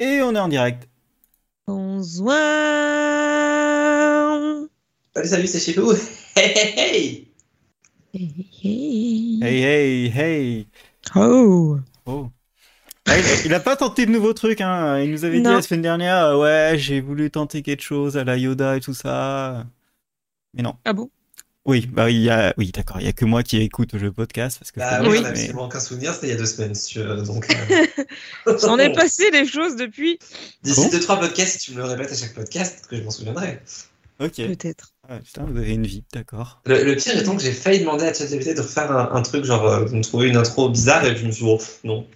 Et on est en direct. Bonsoir. Salut, salut, c'est Chipou. Hey, hey, hey. Hey, hey. Hey, hey, hey. Oh. Oh. Ah, il, il a pas tenté de nouveaux trucs, hein. Il nous avait dit Non. la semaine dernière, euh, ouais, j'ai voulu tenter quelque chose à la Yoda et tout ça. Mais non. Ah bon? Oui, bah il y a, oui, d'accord, il y a que moi qui écoute le podcast parce que Bah oui, mais- absolument aucun souvenir, c'était il y a deux semaines, si tu veux, donc. euh, J'en ai passé des choses depuis. D'ici Bon. deux, trois podcasts, si tu me le répètes à chaque podcast, que je m'en souviendrai. Ok. Peut-être. Ah, putain, vous avez une vie, d'accord. Le, le pire étant que j'ai failli demander à ChatGPT de refaire un, un truc, genre euh, de me trouver une intro bizarre, et puis je me suis dit, oh, non,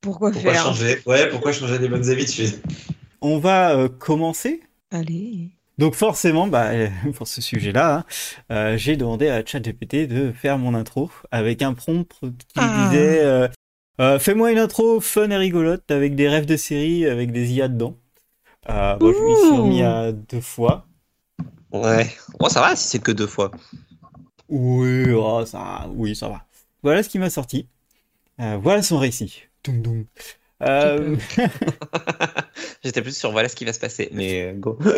Pourquoi, pourquoi faire? changer? Ouais, pourquoi changer des bonnes habitudes? On va euh, commencer? Allez. Donc forcément, bah, euh, pour ce sujet-là, hein, euh, j'ai demandé à ChatGPT de faire mon intro avec un prompt qui Ah. disait euh, euh, Fais-moi une intro fun et rigolote avec des rêves de série avec des IA dedans. Euh, je m'y suis remis à deux fois. Ouais, moi ça va si c'est que deux fois. Oui, oh, ça, oui, ça va. Voilà ce qui m'a sorti. Euh, voilà son récit. Toum, toum. Euh, J'étais plus sur voilà ce qui va se passer, mais euh, go.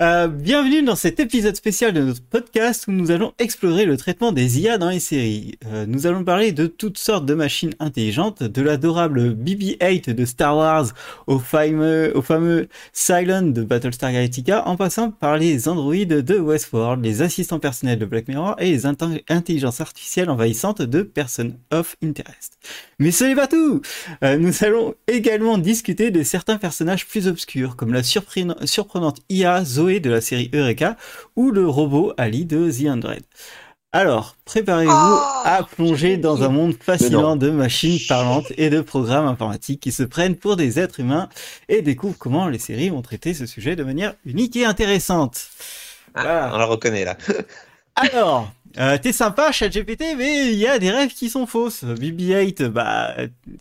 Euh, bienvenue dans cet épisode spécial de notre podcast où nous allons explorer le traitement des IA dans les séries. Euh, nous allons parler de toutes sortes de machines intelligentes, de l'adorable BB-8 de Star Wars au fameux, au fameux Cylon de Battlestar Galactica, en passant par les androïdes de Westworld, les assistants personnels de Black Mirror et les intelli- intelligences artificielles envahissantes de Person of Interest. Mais ce n'est pas tout euh, nous allons également discuter de certains personnages plus obscurs, comme la surprenant- surprenante IA Zoé de la série Eureka ou le robot Ali de The Android. Alors, préparez-vous Oh, à plonger dans un monde fascinant de machines parlantes et de programmes informatiques qui se prennent pour des êtres humains et découvrent comment les séries vont traiter ce sujet de manière unique et intéressante. Voilà. Ah, on la reconnaît là. Alors, euh, t'es sympa, ChatGPT, mais il y a des rêves qui sont fausses. BB-8, bah,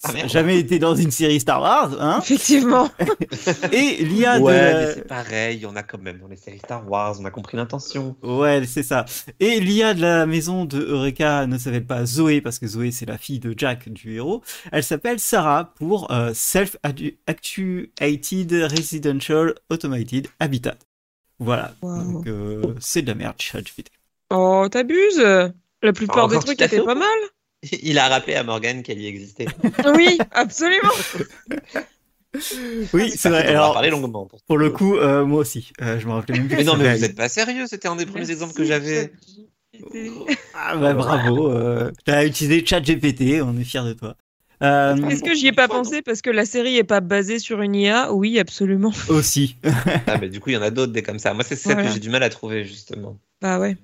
Ah, jamais été dans une série Star Wars, hein. Effectivement. Et l'IA ouais, de... mais c'est pareil, on a quand même dans les séries Star Wars, on a compris l'intention. Ouais, c'est ça. Et l'IA de la maison de Eureka ne s'appelle pas Zoé, parce que Zoé, c'est la fille de Jack, du héros. Elle s'appelle Sarah pour euh, Self-Actuated Residential Automated Habitat. Voilà. Wow. Donc, euh, c'est de la merde, ChatGPT. Oh, t'abuses. La plupart des trucs étaient pas mal. Il a rappelé à Morgan qu'elle y existait. Oui, absolument. Oui, c'est vrai. On en a Alors, parlé longuement. pour- pour le coup, euh, moi aussi. Euh, je me rappelais même plus. Mais non, mais vous êtes pas sérieux, c'était un des premiers Merci, exemples que j'avais. Ah bah bravo, euh, t'as utilisé ChatGPT, on est fiers de toi. Euh, Est-ce que j'y ai pas pensé parce que la série est pas basée sur une IA Oui, absolument. aussi. Ah, mais du coup, il y en a d'autres des comme ça. Moi, c'est celle Voilà. que j'ai du mal à trouver, justement. Bah ouais.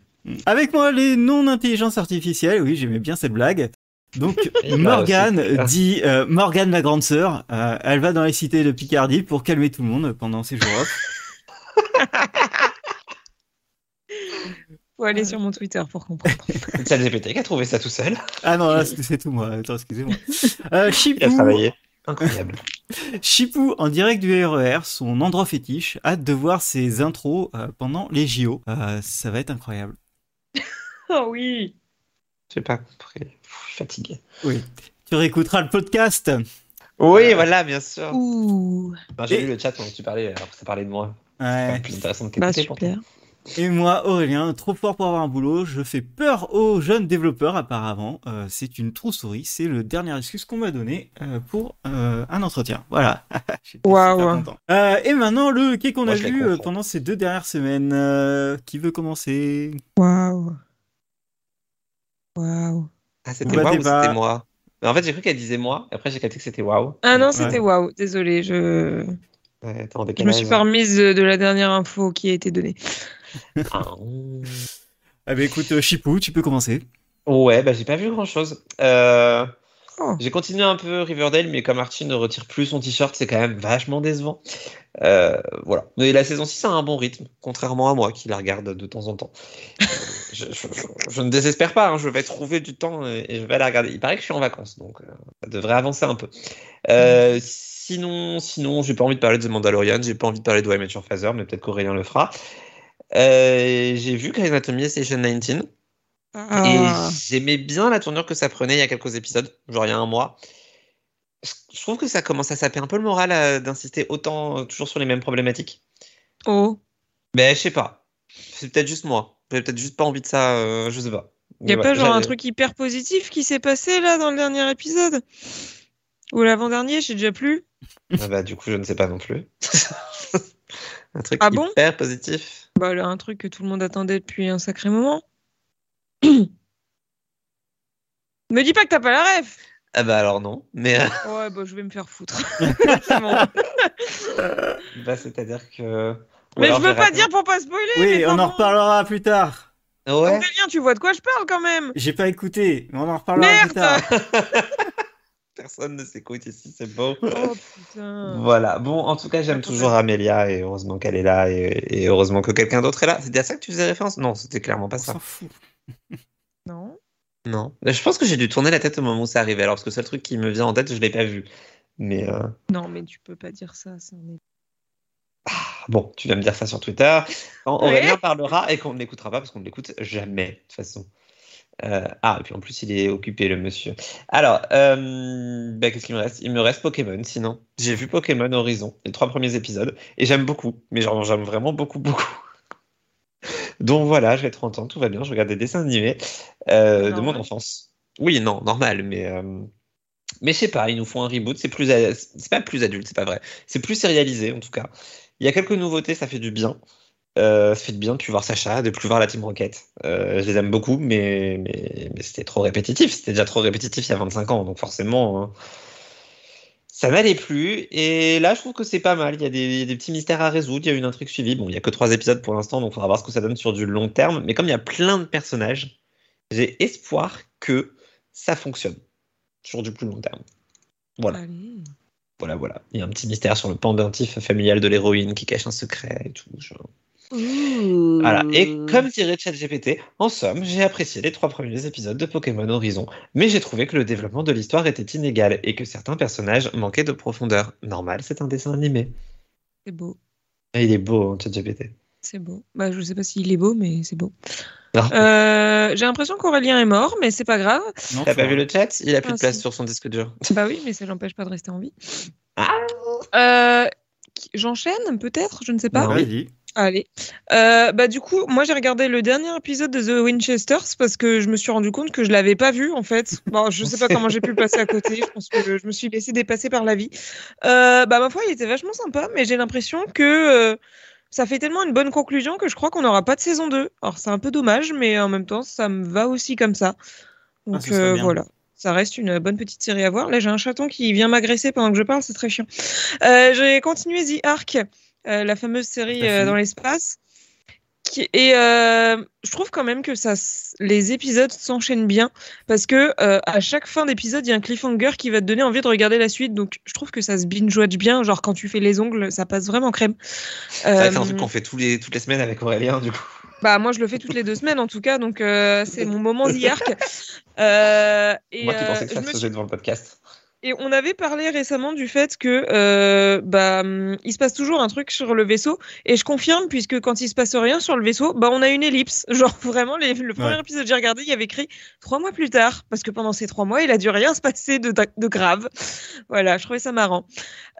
Avec moi, les non-intelligences artificielles, oui, j'aimais bien cette blague. Donc, bah, Morgane dit, euh, Morgane la grande sœur, euh, elle va dans les cités de Picardie pour calmer tout le monde pendant ses jours off. Faut aller sur mon Twitter pour comprendre. C'est GPT qui a trouvé ça tout seul. Ah non, là, c'est tout moi, attends, excusez-moi. Euh, Il a Chipou, travaillé. Incroyable. Chipou, en direct du RER, son endroit fétiche, hâte de voir ses intros euh, pendant les JO. Euh, ça va être incroyable. Oh oui. J'ai pas compris. Pff, Je suis fatigué. Oui. Tu réécouteras le podcast. Oui, voilà, bien sûr. Ouh. Ben, J'ai Et- lu le chat que tu parlais, alors que ça parlait de moi. C'est Ouais. plus intéressant de Bah super. Et moi, Aurélien, trop fort pour avoir un boulot, je fais peur aux jeunes développeurs apparemment. Euh, c'est une trousse-souris, c'est le dernier excuse qu'on m'a donné euh, pour euh, un entretien. Voilà. Waouh. Euh, et maintenant, le quai qu'on a vu euh, pendant ces deux dernières semaines. Euh, qui veut commencer? Waouh. Waouh. Ah, c'était Bah, waouh ou pas- c'était moi? Mais En fait, j'ai cru qu'elle disait moi, et après j'ai capté que c'était waouh. Ah non, c'était waouh. Désolé, je Ouais, je me suis pas remise de la dernière info qui a été donnée. Ah bah écoute, euh, Chipou, tu peux commencer. Ouais, bah j'ai pas vu grand chose. Euh, Oh. J'ai continué un peu Riverdale, mais comme Archie ne retire plus son t-shirt, c'est quand même vachement décevant. Euh, voilà. Mais la saison 6 a un bon rythme, contrairement à moi qui la regarde de temps en temps. Je, je- je- je ne désespère pas, hein, je vais trouver du temps et, et je vais la regarder. Il paraît que je suis en vacances, donc euh, ça devrait avancer un peu. Euh, sinon, sinon, j'ai pas envie de parler de The Mandalorian, j'ai pas envie de parler de Why Your Father, mais peut-être qu'Aurélien le fera. Euh, j'ai vu Grey's Anatomy Station 19. Ah. Et j'aimais bien la tournure que ça prenait il y a quelques épisodes, genre il y a un mois. je trouve que ça commence à saper un peu le moral d'insister autant toujours sur les mêmes problématiques. Oh. Mais je sais pas. C'est peut-être juste moi. J'ai peut-être juste pas envie de ça, euh, je sais pas. Y a Mais pas ouais, genre un truc hyper positif qui s'est passé là dans le dernier épisode? Ou l'avant-dernier, je sais déjà plus. Ah bah, du coup, je ne sais pas non plus. un truc Ah bon? hyper positif. Bah là, un truc que tout le monde attendait depuis un sacré moment. Me dis pas que t'as pas la ref Ah bah alors non. Mais euh, Ouais, bah je vais me faire foutre. Bah, c'est-à-dire que. Mais je veux pas dire pour pas spoiler. Oui, mais on en reparlera plus tard. Ouais? Aurélien, tu vois de quoi je parle quand même J'ai pas écouté, mais on en reparlera Merde plus tard. Personne ne s'écoute ici, c'est beau. Oh putain. Voilà. Bon, en tout cas, j'aime toujours Amélia et heureusement qu'elle est là et, et heureusement que quelqu'un d'autre est là. C'était à ça que tu faisais référence? Non, c'était clairement pas On ça. s'en fout. Non. Non. Je pense que j'ai dû tourner la tête au moment où ça arrivait. Alors, parce que le seul truc qui me vient en tête, je l'ai pas vu. Mais euh, Non, mais tu peux pas dire ça. ça en est- bon, tu vas me dire ça sur Twitter. Quand Ouais. Aurélien parlera et qu'on ne l'écoutera pas parce qu'on ne l'écoute jamais, de toute façon. Euh, ah, et puis en plus, il est occupé, le monsieur. Alors, euh, bah, qu'est-ce qu'il me reste? Il me reste Pokémon, sinon. J'ai vu Pokémon Horizon, les trois premiers épisodes, et j'aime beaucoup. Mais genre, j'aime vraiment beaucoup, beaucoup. Donc voilà, j'ai 30 ans, tout va bien, je regarde des dessins animés euh, de mon enfance. Oui, non, normal, mais... Mais je sais pas, ils nous font un reboot, c'est plus... C'est pas plus adulte, c'est pas vrai. C'est plus sérialisé, en tout cas. Il y a quelques nouveautés, ça fait du bien. Euh, ça fait du bien de plus voir Sacha, de plus voir la Team Rocket. Euh, je les aime beaucoup, mais, c'était trop répétitif. C'était déjà trop répétitif il y a 25 ans, donc forcément, hein, ça n'allait plus. Et là, je trouve que c'est pas mal. Il y, a des, petits mystères à résoudre, il y a une intrigue suivie. Bon, il y a que trois épisodes pour l'instant, donc il faudra voir ce que ça donne sur du long terme. Mais comme il y a plein de personnages, j'ai espoir que ça fonctionne sur du plus long terme. Voilà. Voilà, voilà. Il y a un petit mystère sur le pendentif familial de l'héroïne qui cache un secret et tout. je- Voilà. Et comme dirait ChatGPT, en somme, j'ai apprécié les trois premiers épisodes de Pokémon Horizon, mais j'ai trouvé que le développement de l'histoire était inégal et que certains personnages manquaient de profondeur. Normal, c'est un dessin animé. C'est beau. Et il est beau, hein, ChatGPT. C'est beau. Bah, je sais pas s'il est beau, mais c'est beau. Ah. Euh, J'ai l'impression qu'Aurélien est mort, mais c'est pas grave. Non, T'as pas vu le chat? Il a plus Ah, de place si. sur son disque dur. Bah oui, mais ça l'empêche pas de rester en vie. Ah. Euh, J'enchaîne peut-être, je ne sais pas. Non. Vas-y. Allez. Euh, bah du coup, moi j'ai regardé le dernier épisode de The Winchesters parce que je me suis rendu compte que je l'avais pas vu en fait. Bon, je sais pas comment j'ai pu le passer à côté. Je pense que je me suis laissé dépasser par la vie. Euh, bah ma foi, il était vachement sympa, mais j'ai l'impression que euh, ça fait tellement une bonne conclusion que je crois qu'on n'aura pas de saison 2. Alors c'est un peu dommage, mais en même temps, ça me va aussi comme ça. Donc ce serait euh, voilà. Ça reste une bonne petite série à voir. Là, j'ai un chaton qui vient m'agresser pendant que je parle, c'est très chiant. Euh, j'ai continué The Ark, euh, la fameuse série euh, dans l'espace. Et euh, je trouve quand même que ça, les épisodes s'enchaînent bien parce que euh, à chaque fin d'épisode, il y a un cliffhanger qui va te donner envie de regarder la suite. Donc je trouve que ça se binge-watch bien. Genre quand tu fais les ongles, ça passe vraiment crème. Que c'est un Euh, truc qu'on fait tous les, toutes les semaines avec Aurélien, du coup. bah moi je le fais toutes les deux semaines en tout cas, donc euh, c'est mon moment. Euh, et, Moi qui euh, pensais que ça se faisait devant le podcast. Et on avait parlé récemment du fait que euh, bah il se passe toujours un truc sur le vaisseau et je confirme puisque quand il se passe rien sur le vaisseau, bah on a une ellipse. Genre vraiment les- le premier Ouais. épisode que j'ai regardé, il y avait écrit trois mois plus tard parce que pendant ces trois mois il a dû rien se passer de, de grave. Voilà, je trouvais ça marrant.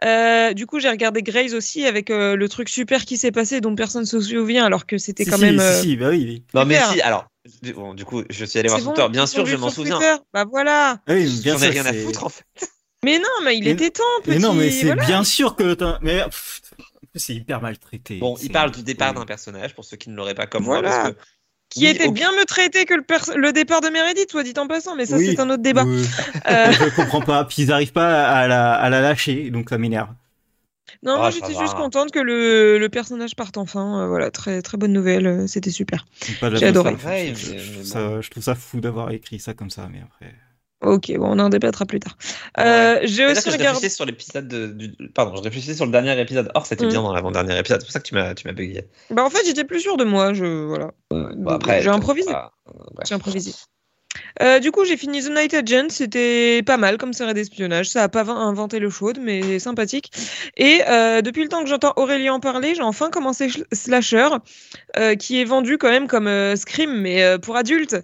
Euh, du coup j'ai regardé Grace aussi avec euh, le truc super qui s'est passé dont personne se souvient alors que c'était Si, quand si, même. si, euh, si, bah oui. Non, mais si, alors, du, bon, du coup, je suis allé voir son Twitter. Bien sûr, je m'en souviens. Twitter. Bah voilà. Oui, bien J'en ai rien à foutre, en fait. Mais non, mais il Mais- était temps, petit. Mais non, mais c'est voilà. bien sûr que t'as- Mais c'est hyper maltraité. Bon, C'est- il parle du départ d'un personnage, pour ceux qui ne l'auraient pas comme Voilà. moi. Parce que, qui oui, était bien me traiter que le, pers- le départ de Meredith, soit dit en passant, mais ça Oui. c'est un autre débat. Oui. Euh, Je comprends pas. Puis ils arrivent pas à la, à la lâcher, donc ça m'énerve. non, Ah, moi j'étais va. juste contente que le, le personnage parte enfin. euh, voilà, très très bonne nouvelle, euh, c'était super. J'ai adoré. ça- Je trouve ça fou d'avoir écrit ça comme ça, mais après. Ok, bon, on en débattra plus tard. Ouais. Euh, J'ai C'est-à-dire aussi que je regardé. réfléchissais sur l'épisode de, du... Pardon, je réfléchissais sur le dernier épisode. Or, c'était Mm. bien dans l'avant-dernier épisode. C'est pour ça que tu m'as, tu m'as bugué. Bah en fait, j'étais plus sûre de moi. Je voilà, après, j'ai improvisé. J'ai improvisé. Euh, du coup, j'ai fini The Night Agent. C'était pas mal comme série d'espionnage. Ça a pas inventé le chaude, mais sympathique. Et euh, depuis le temps que j'entends Aurélien en parler, j'ai enfin commencé Sh- Slasher, euh, qui est vendu quand même comme euh, Scream, mais euh, pour adultes.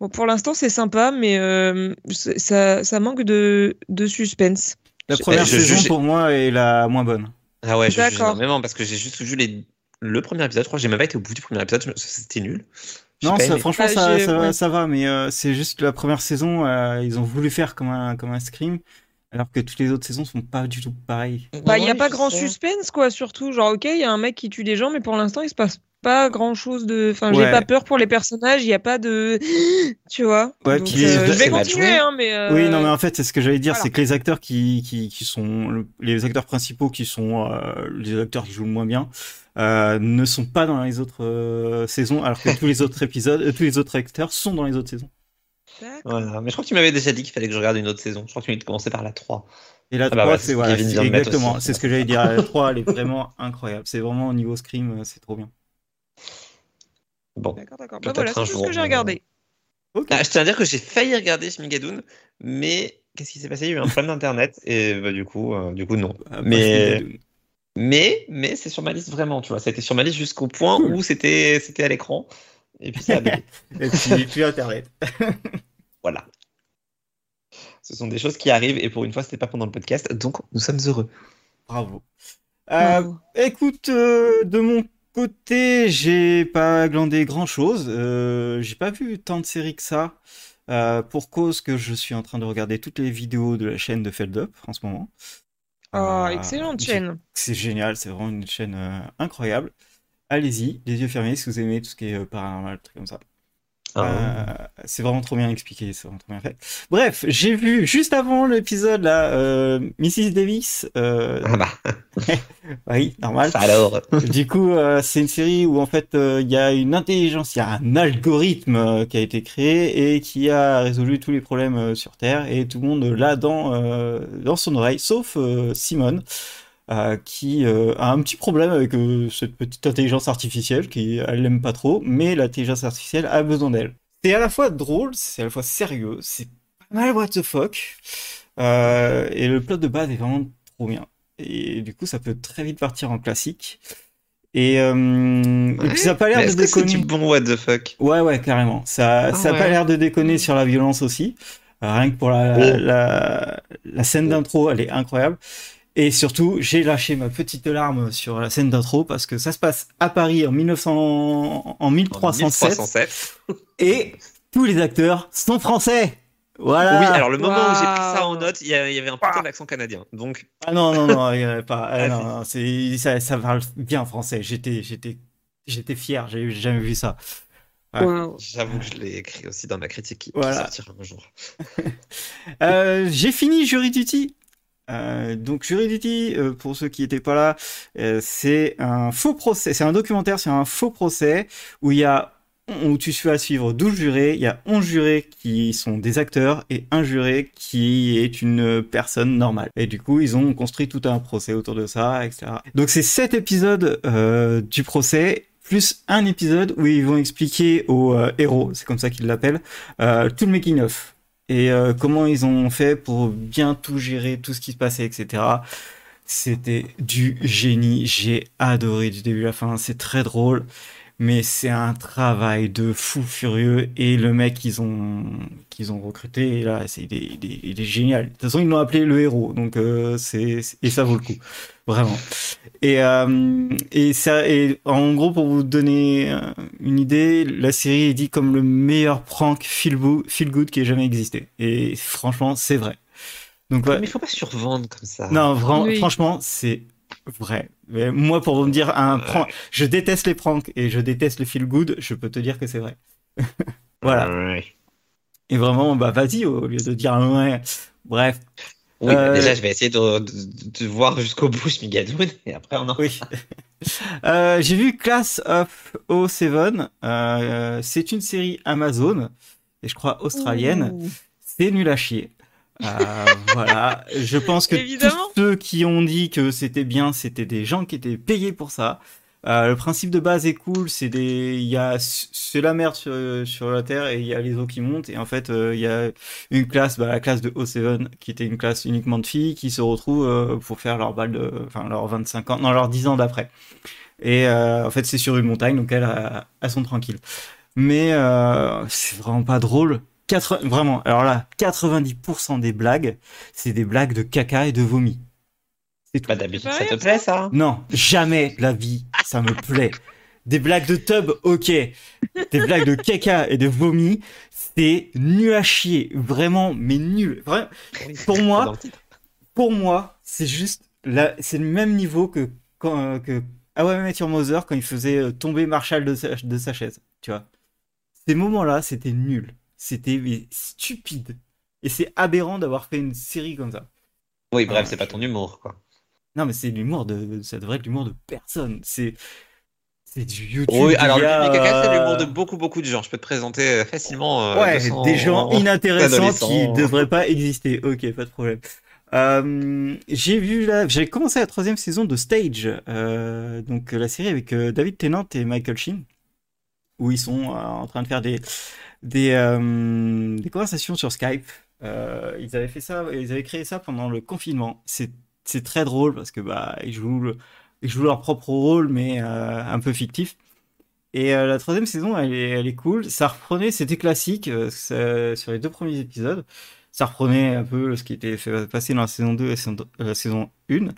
Bon, pour l'instant, c'est sympa, mais euh, ça, ça manque de, de suspense. La première je saison juge- pour moi est la moins bonne. Ah ouais, je juge D'accord. énormément parce que j'ai juste vu les... le premier épisode. Je crois que j'ai même pas été au bout du premier épisode. C'était nul. Non, ça, franchement, Ah, ça, va- ça va, mais euh, c'est juste la première saison, euh, ils ont voulu faire comme un, comme un Scream, alors que toutes les autres saisons sont pas du tout pareilles. Bah, il n'y a pas grand sais. suspense, quoi, surtout. Genre, ok, il y a un mec qui tue des gens, mais pour l'instant, il se passe pas grand chose de. Enfin, Ouais. j'ai pas peur pour les personnages, il n'y a pas de. Tu vois Ouais, Donc, puis- euh, je vais continuer, hein, mais. euh, Oui, non, mais en fait, c'est ce que j'allais dire, voilà. c'est que les acteurs qui, qui, qui sont, le- les acteurs principaux qui sont euh, les acteurs qui jouent le moins bien, euh, ne sont pas dans les autres euh, saisons, alors que tous les autres épisodes, euh, tous les autres acteurs sont dans les autres saisons. Voilà. Mais je crois que tu m'avais déjà dit qu'il fallait que je regarde une autre saison. Je crois que tu m'avais commencé par la 3. Et la Ah bah 3, ouais, c'est voilà, exactement, c'est ce que j'allais dire. La 3, elle est vraiment incroyable. C'est vraiment au niveau Scream, euh, c'est trop bien. Bon. D'accord, d'accord. Bah voilà, c'est tout ce que j'ai mais- regardé. Ah, je tiens à dire que j'ai failli regarder Shmigadoon, mais qu'est-ce qui s'est passé? Il y a eu un problème d'internet et bah, du coup, euh, du coup non. Ah, Mais- Mais, mais c'est sur ma liste vraiment, tu vois. Ça a été sur ma liste jusqu'au point Cool. où c'était, c'était à l'écran. Et puis ça a. Et puis, puis Internet. voilà. Ce sont des choses qui arrivent et pour une fois, c'était pas pendant le podcast, donc nous sommes heureux. Bravo. Euh, Oh. Écoute, euh, de mon côté, j'ai pas glandé grand chose. j'ai pas vu tant de séries que ça. euh, pour cause que je suis en train de regarder toutes les vidéos de la chaîne de Feld Up en ce moment. Ah, Euh, excellente chaîne. C'est génial, c'est vraiment une chaîne euh, incroyable. Allez-y, les yeux fermés si vous aimez tout ce qui est euh, paranormal, trucs comme ça. Ah. Euh, c'est vraiment trop bien expliqué, c'est vraiment trop bien fait. Bref, j'ai vu juste avant l'épisode là, euh, Mrs. Davis. euh, Ah bah, oui, normal. alors. Du coup, c'est une série où en fait il y a une intelligence, il y a un algorithme qui a été créé et qui a résolu tous les problèmes sur Terre et tout le monde l'a dans dans son oreille, sauf Simone. Euh, qui euh, a un petit problème avec euh, cette petite intelligence artificielle qui elle l'aime pas trop, mais l'intelligence artificielle a besoin d'elle. C'est à la fois drôle, c'est à la fois sérieux, c'est pas mal what the fuck, et le plot de base est vraiment trop bien. Et du coup, ça peut très vite partir en classique. Et, euh, et puis ça a pas l'air de que c'est déconner. du bon what the fuck? Ouais, ouais, carrément. Ça, Ah ça a pas l'air de déconner sur la violence aussi. Euh, rien que pour la, Oh. la, la scène d'intro, elle est incroyable. Et surtout, j'ai lâché ma petite larme sur la scène d'intro parce que ça se passe à Paris en 1900, en 1307 1307. et tous les acteurs sont français. Voilà. Oui, alors le moment où j'ai pris ça en note, il y, avait un putain d'accent canadien. Donc, Ah non, non, non, il y en avait pas. Ah, non, non, c'est, ça, ça parle bien français. J'étais, j'étais, j'étais fier. J'ai jamais vu ça. Ouais. J'avoue que je l'ai écrit aussi dans ma critique qui, qui Voilà. sortira un jour. Euh, j'ai fini Jury Duty. Euh, donc Jury Duty, euh, pour ceux qui n'étaient pas là, euh, c'est un faux procès, c'est un documentaire sur un faux procès où il y a où tu vas suivre 12 jurés, il y a 11 jurés qui sont des acteurs et un juré qui est une personne normale. Et du coup, ils ont construit tout un procès autour de ça, etc. Donc c'est 7 épisodes euh, du procès plus un épisode où ils vont expliquer aux héros, c'est comme ça qu'ils l'appellent, tout le making of et euh, comment ils ont fait pour bien tout gérer, tout ce qui se passait, etc. C'était du génie. J'ai adoré du début à la fin. C'est très drôle, mais c'est un travail de fou furieux. Et le mec qu'ils ont qu'ils ont recruté, là, c'est il est, il est- génial. De toute façon, ils l'ont appelé le héros, donc euh, c'est et ça vaut le coup, vraiment. Et euh, et ça et en gros pour vous donner euh, une idée, la série est dit comme le meilleur prank feel, good qui ait jamais existé. Et franchement, c'est vrai. Donc ouais, Mais il faut pas survendre comme ça. non, Oui. franchement, c'est vrai. Mais moi, pour vous me dire un prank, je déteste les pranks et je déteste le feel good, je peux te dire que c'est vrai. voilà. Ouais. Et vraiment, bah vas-y, au lieu de dire ouais. Bref, Oui, Euh, déjà, je vais essayer de, de- de voir jusqu'au bout Shmigadoon et après on en oui. Euh, J'ai vu Class of 07. Euh, c'est une série Amazon et je crois australienne. C'est nul à chier. Euh, voilà, je pense que Évidemment. tous ceux qui ont dit que c'était bien, c'était des gens qui étaient payés pour ça. Euh, le principe de base est cool, c'est des, il y a, c'est la merde sur, sur la terre et il y a les eaux qui montent et en fait euh, il y a une classe, bah, la classe de O7 qui était une classe uniquement de filles qui se retrouvent pour faire leur balle de, enfin leur 25 ans, non leur 10 ans d'après. Et en fait c'est sur une montagne donc elles, elles sont tranquilles. Mais euh, c'est vraiment pas drôle vraiment, alors là, 90% des blagues, c'est des blagues de caca et de vomi. C'est tout. Bah d'habitude, ça te plaît ça Non, jamais la vie, ça me plaît. Des blagues de tub, ok. Des blagues de caca et de vomi, c'est nul à chier. Vraiment, mais nul. Vraiment, Pour moi- pour moi, c'est juste, là, c'est le même niveau que quand, euh, que Ah ouais, Your Mother quand il faisait euh, tomber Marshall de sa, de sa chaise, tu vois. Ces moments-là, c'était nul. C'était stupide. Et c'est aberrant d'avoir fait une série comme ça. Oui, bref, Ah, c'est pas ton humour, quoi. Non, mais c'est l'humour de, ça devrait être l'humour de personne. C'est, c'est du YouTube. Oui, alors a, c'est euh, l'humour de beaucoup, beaucoup de gens. Je peux te présenter euh, facilement. euh, Ouais, 200 des gens inintéressants qui devraient pas exister. Ok, pas de problème. Euh, j'ai vu là, j'ai commencé la troisième saison de Stage, euh, donc la série avec euh, David Tennant et Michael Sheen, où ils sont euh, en train de faire des des, euh, des conversations sur Skype. Euh, ils avaient fait ça, ils avaient créé ça pendant le confinement. C'est très drôle parce que bah ils jouent le- ils leur propre rôle mais euh, un peu fictif. Et la troisième saison, elle est, elle est cool. Ça reprenait, c'était classique sur les deux premiers épisodes. Ça reprenait un peu ce qui était fait passer dans la saison 2 et la saison- la saison 1.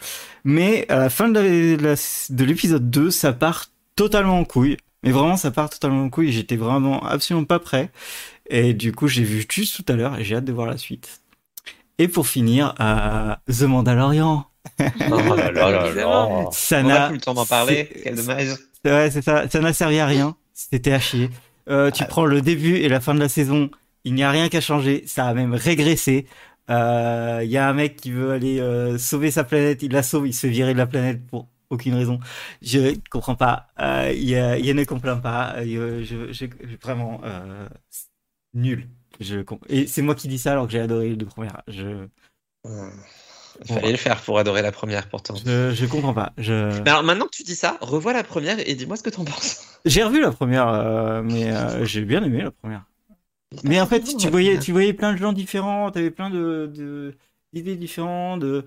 Mais à la fin de l'épisode 2, ça part totalement en couille. Mais vraiment, ça part totalement en couille. J'étais vraiment absolument pas prêt. Et du coup, j'ai vu juste tout à l'heure et j'ai hâte de voir la suite. Et pour finir, euh, The Mandalorian. Oh là là là. Ça On n'a plus le temps d'en parler. Quel dommage. Ouais, c'est ça. Ça n'a servi à rien. C'était à chier. Euh, tu prends le début et la fin de la saison, il n'y a rien qu'à changer. Ça a même régressé. Euh, Il y a un mec qui veut aller euh, sauver sa planète. Il la sauve. Il se fait virer de la planète pour aucune raison. Je comprends pas. Euh, Il a ne comprend pas. Euh, je, je, je- vraiment euh, nul. Je et c'est moi qui dis ça alors que j'ai adoré les deux premières. Je, Il fallait le faire pour adorer la première pourtant. je, je comprends pas. Je... Mais alors maintenant que tu dis ça, revois la première et dis-moi ce que t'en penses. J'ai revu la première, euh, mais euh, j'ai bien aimé la première. Mais en fait, tu voyais, tu voyais plein de gens différents, t'avais plein de- d'idées différentes, de,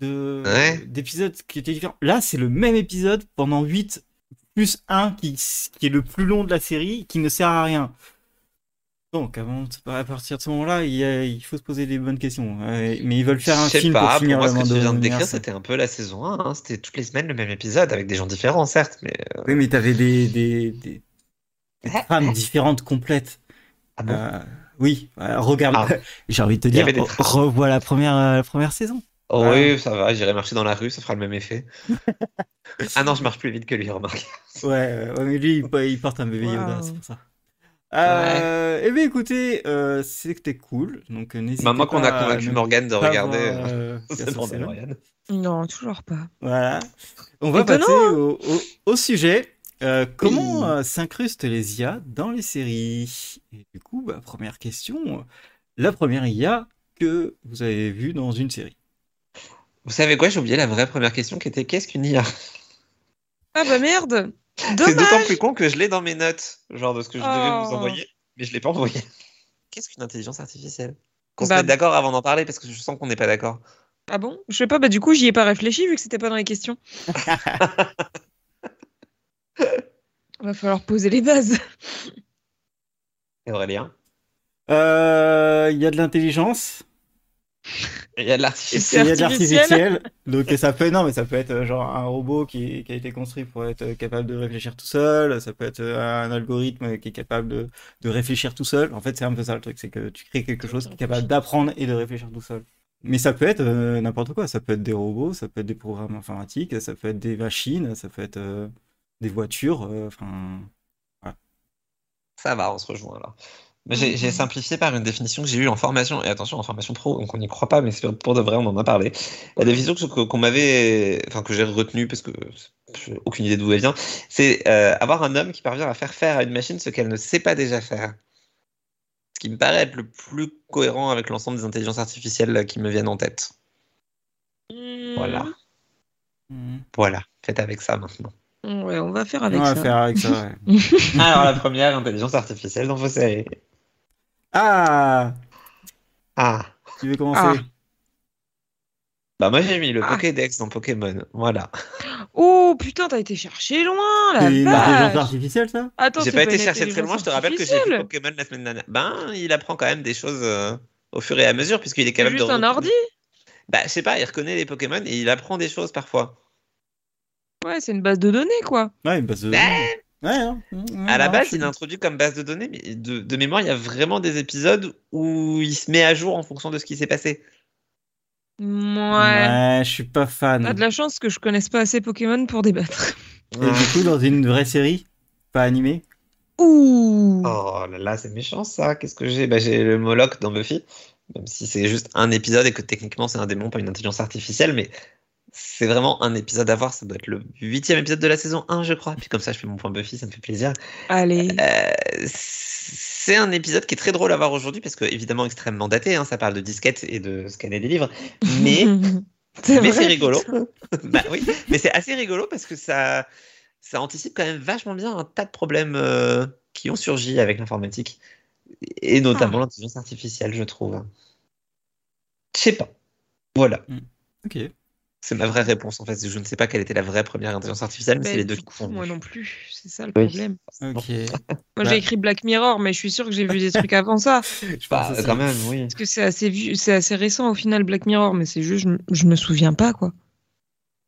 de, Ouais. d'épisodes qui étaient différents. Là, c'est le même épisode pendant 8 plus 1 qui, qui est le plus long de la série, qui ne sert à rien. Donc, avant, à partir de ce moment-là, il, faut se poser des bonnes questions. Mais ils veulent faire un film pas, pour pour finir moi, le ce que tu viens de décrire, c'était un peu la saison 1. hein. C'était toutes les semaines le même épisode avec des gens différents, certes. Mais euh, Oui, mais t'avais des, des, des, des trames différentes complètes. ah bon? Euh, oui, regarde, Ah. j'ai envie de te dire, revois la première, euh, la première saison. Oh ouais. Oui, ça va. J'irai marcher dans la rue, ça fera le même effet. ah non, je marche plus vite que lui, remarque. Ouais, ouais, mais lui, il, po- il porte un bébé Yoda, Wow. c'est pour ça. Euh, Eh bien, écoutez, euh, c'était cool, donc euh, n'hésitez Maintenant qu'on a convaincu ne Morgane de regarder euh. Non, toujours pas. Voilà. On va Étonnant, passer au, au- au sujet. Euh, comment Oui. euh, s'incrustent les IA dans les séries? Et du coup, bah, première question. La première IA que vous avez vue dans une série. Vous savez quoi J'ai oublié la vraie première question qui était qu'est-ce qu'une IA Ah bah merde C'est d'autant plus con que je l'ai dans mes notes, genre de ce que je devais vous Oh. envoyer, mais je l'ai pas envoyé. Qu'est-ce qu'une intelligence artificielle? Qu'on se Bah- mette d'accord avant d'en parler parce que je sens qu'on n'est pas d'accord. Ah bon? Je sais pas, bah du coup j'y ai pas réfléchi vu que c'était pas dans les questions. Va falloir poser les bases. Et Aurélien? Euh, Il y a de l'intelligence. Il y a de l'artificiel. il y a de artificiel. l'artificiel. Donc ça peut non mais ça peut être euh, genre un robot qui, qui a été construit pour être euh, capable de réfléchir tout seul. Ça peut être euh, un algorithme qui est capable de, de réfléchir tout seul. En fait c'est un peu ça le truc, c'est que tu crées quelque chose qui est capable d'apprendre et de réfléchir tout seul. Mais ça peut être euh, n'importe quoi. Ça peut être des robots, ça peut être des programmes informatiques, ça peut être des machines, ça peut être euh, des voitures. euh, Enfin Ça va, on se rejoint là. J'ai j'ai simplifié par une définition que j'ai eue en formation, et attention, en formation pro, donc on n'y croit pas, mais c'est pour de vrai, on en a parlé. La définition que- qu'on m'avait, enfin que j'ai retenue, parce que j'ai aucune idée d'où elle vient, c'est euh, avoir un homme qui parvient à faire faire à une machine ce qu'elle ne sait pas déjà faire. Ce qui me paraît être le plus cohérent avec l'ensemble des intelligences artificielles qui me viennent en tête. Voilà. hmm. Voilà, faites avec ça maintenant. Ouais, on va faire on avec va ça. faire avec ça. ouais. Alors la première intelligence artificielle dans vos séries. Ah, Ah, tu veux commencer Ah. bah moi j'ai mis le Ah. Pokédex dans Pokémon, voilà. Oh putain, t'as été chercher loin la C'est une intelligence artificielle, ça? Attends, J'ai pas été chercher très loin, je te rappelle que j'ai vu artificielle. Pokémon la semaine dernière. Ben, il apprend quand même des choses euh, au fur et à mesure, puisqu'il est C'est capable juste de. un ordi? Bah, je sais pas, il reconnaît les Pokémon et il apprend des choses parfois. Ouais, c'est une base de données quoi. Ouais, une base de. Bah, Ouais, hein. à la Non, base, il est introduit comme base de données, mais de, de mémoire, il y a vraiment des épisodes où il se met à jour en fonction de ce qui s'est passé. Ouais. Ouais, je suis pas fan. T'as de la chance que je connaisse pas assez Pokémon pour débattre. Et du coup, dans une vraie série, pas animée? Ouh. Oh là là, c'est méchant ça. Qu'est-ce que j'ai? Bah, J'ai le Moloch dans Buffy, même si c'est juste un épisode et que techniquement c'est un démon, pas une intelligence artificielle, mais c'est vraiment un épisode à voir. Ça doit être le huitième épisode de la saison 1, je crois. Puis comme ça, je fais mon point Buffy, ça me fait plaisir. Allez. Euh, c'est un épisode qui est très drôle à voir aujourd'hui parce que évidemment extrêmement daté, hein, ça parle de disquettes et de scanner des livres, mais c'est mais c'est rigolo. bah oui, mais c'est assez rigolo parce que ça, ça anticipe quand même vachement bien un tas de problèmes euh, qui ont surgi avec l'informatique et notamment l'intelligence artificielle, je trouve. Je sais pas. Voilà, Ok. C'est ma vraie réponse en fait. Je ne sais pas quelle était la vraie première intelligence artificielle, mais Bah, c'est les deux qui font. moi non plus, c'est ça le Oui. problème. Ok. Moi Bah. j'ai écrit Black Mirror, mais je suis sûr que j'ai vu des trucs avant ça. Je Bah, pense aussi. quand même, oui. Parce que c'est assez vieux, c'est assez récent au final Black Mirror, mais c'est juste, je, me- je me souviens pas quoi.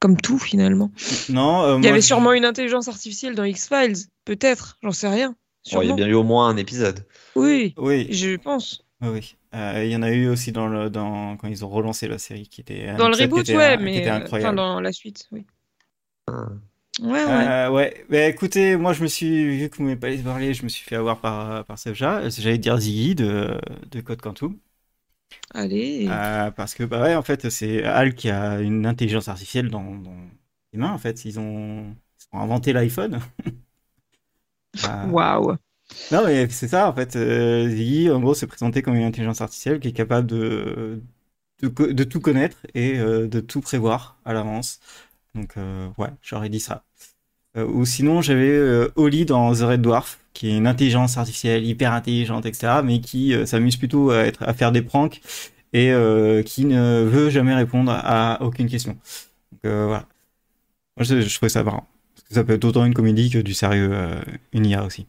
Comme tout finalement. Non, euh, Il y moi, avait je- sûrement une intelligence artificielle dans X-Files, peut-être, j'en sais rien. Il y a bien eu au moins un épisode. Oui, Oui, je pense. Oui, oui. Euh, Il y en a eu aussi dans le, dans, quand ils ont relancé la série qui était. Dans le reboot, était, ouais, euh, qui mais était euh, enfin incroyable. dans la suite, oui. Ah. Ouais, ouais. Euh, ouais, bah, écoutez, moi je me suis, vu que vous m'avez pas laissé parler, je me suis fait avoir par, par Sevja. J'allais dire Ziggy de, de Code Quantum. Allez. Euh, parce que, bah ouais, en fait, c'est Al qui a une intelligence artificielle dans, dans les mains, en fait. Ils ont, ils ont inventé l'iPhone. Waouh. Non, mais c'est ça, en fait. Euh, Ziggy, en gros, se présentait comme une intelligence artificielle qui est capable de, de, tout connaître et euh, de tout prévoir à l'avance. Donc, euh, ouais, j'aurais dit ça. Euh, ou sinon, j'avais euh, Oli dans The Red Dwarf, qui est une intelligence artificielle hyper intelligente, etc., mais qui s'amuse plutôt à, être, à faire des pranks et qui ne veut jamais répondre à aucune question. Donc, voilà. Moi, je, je trouvais ça marrant. Parce que ça peut être autant une comédie que du sérieux, une IA aussi.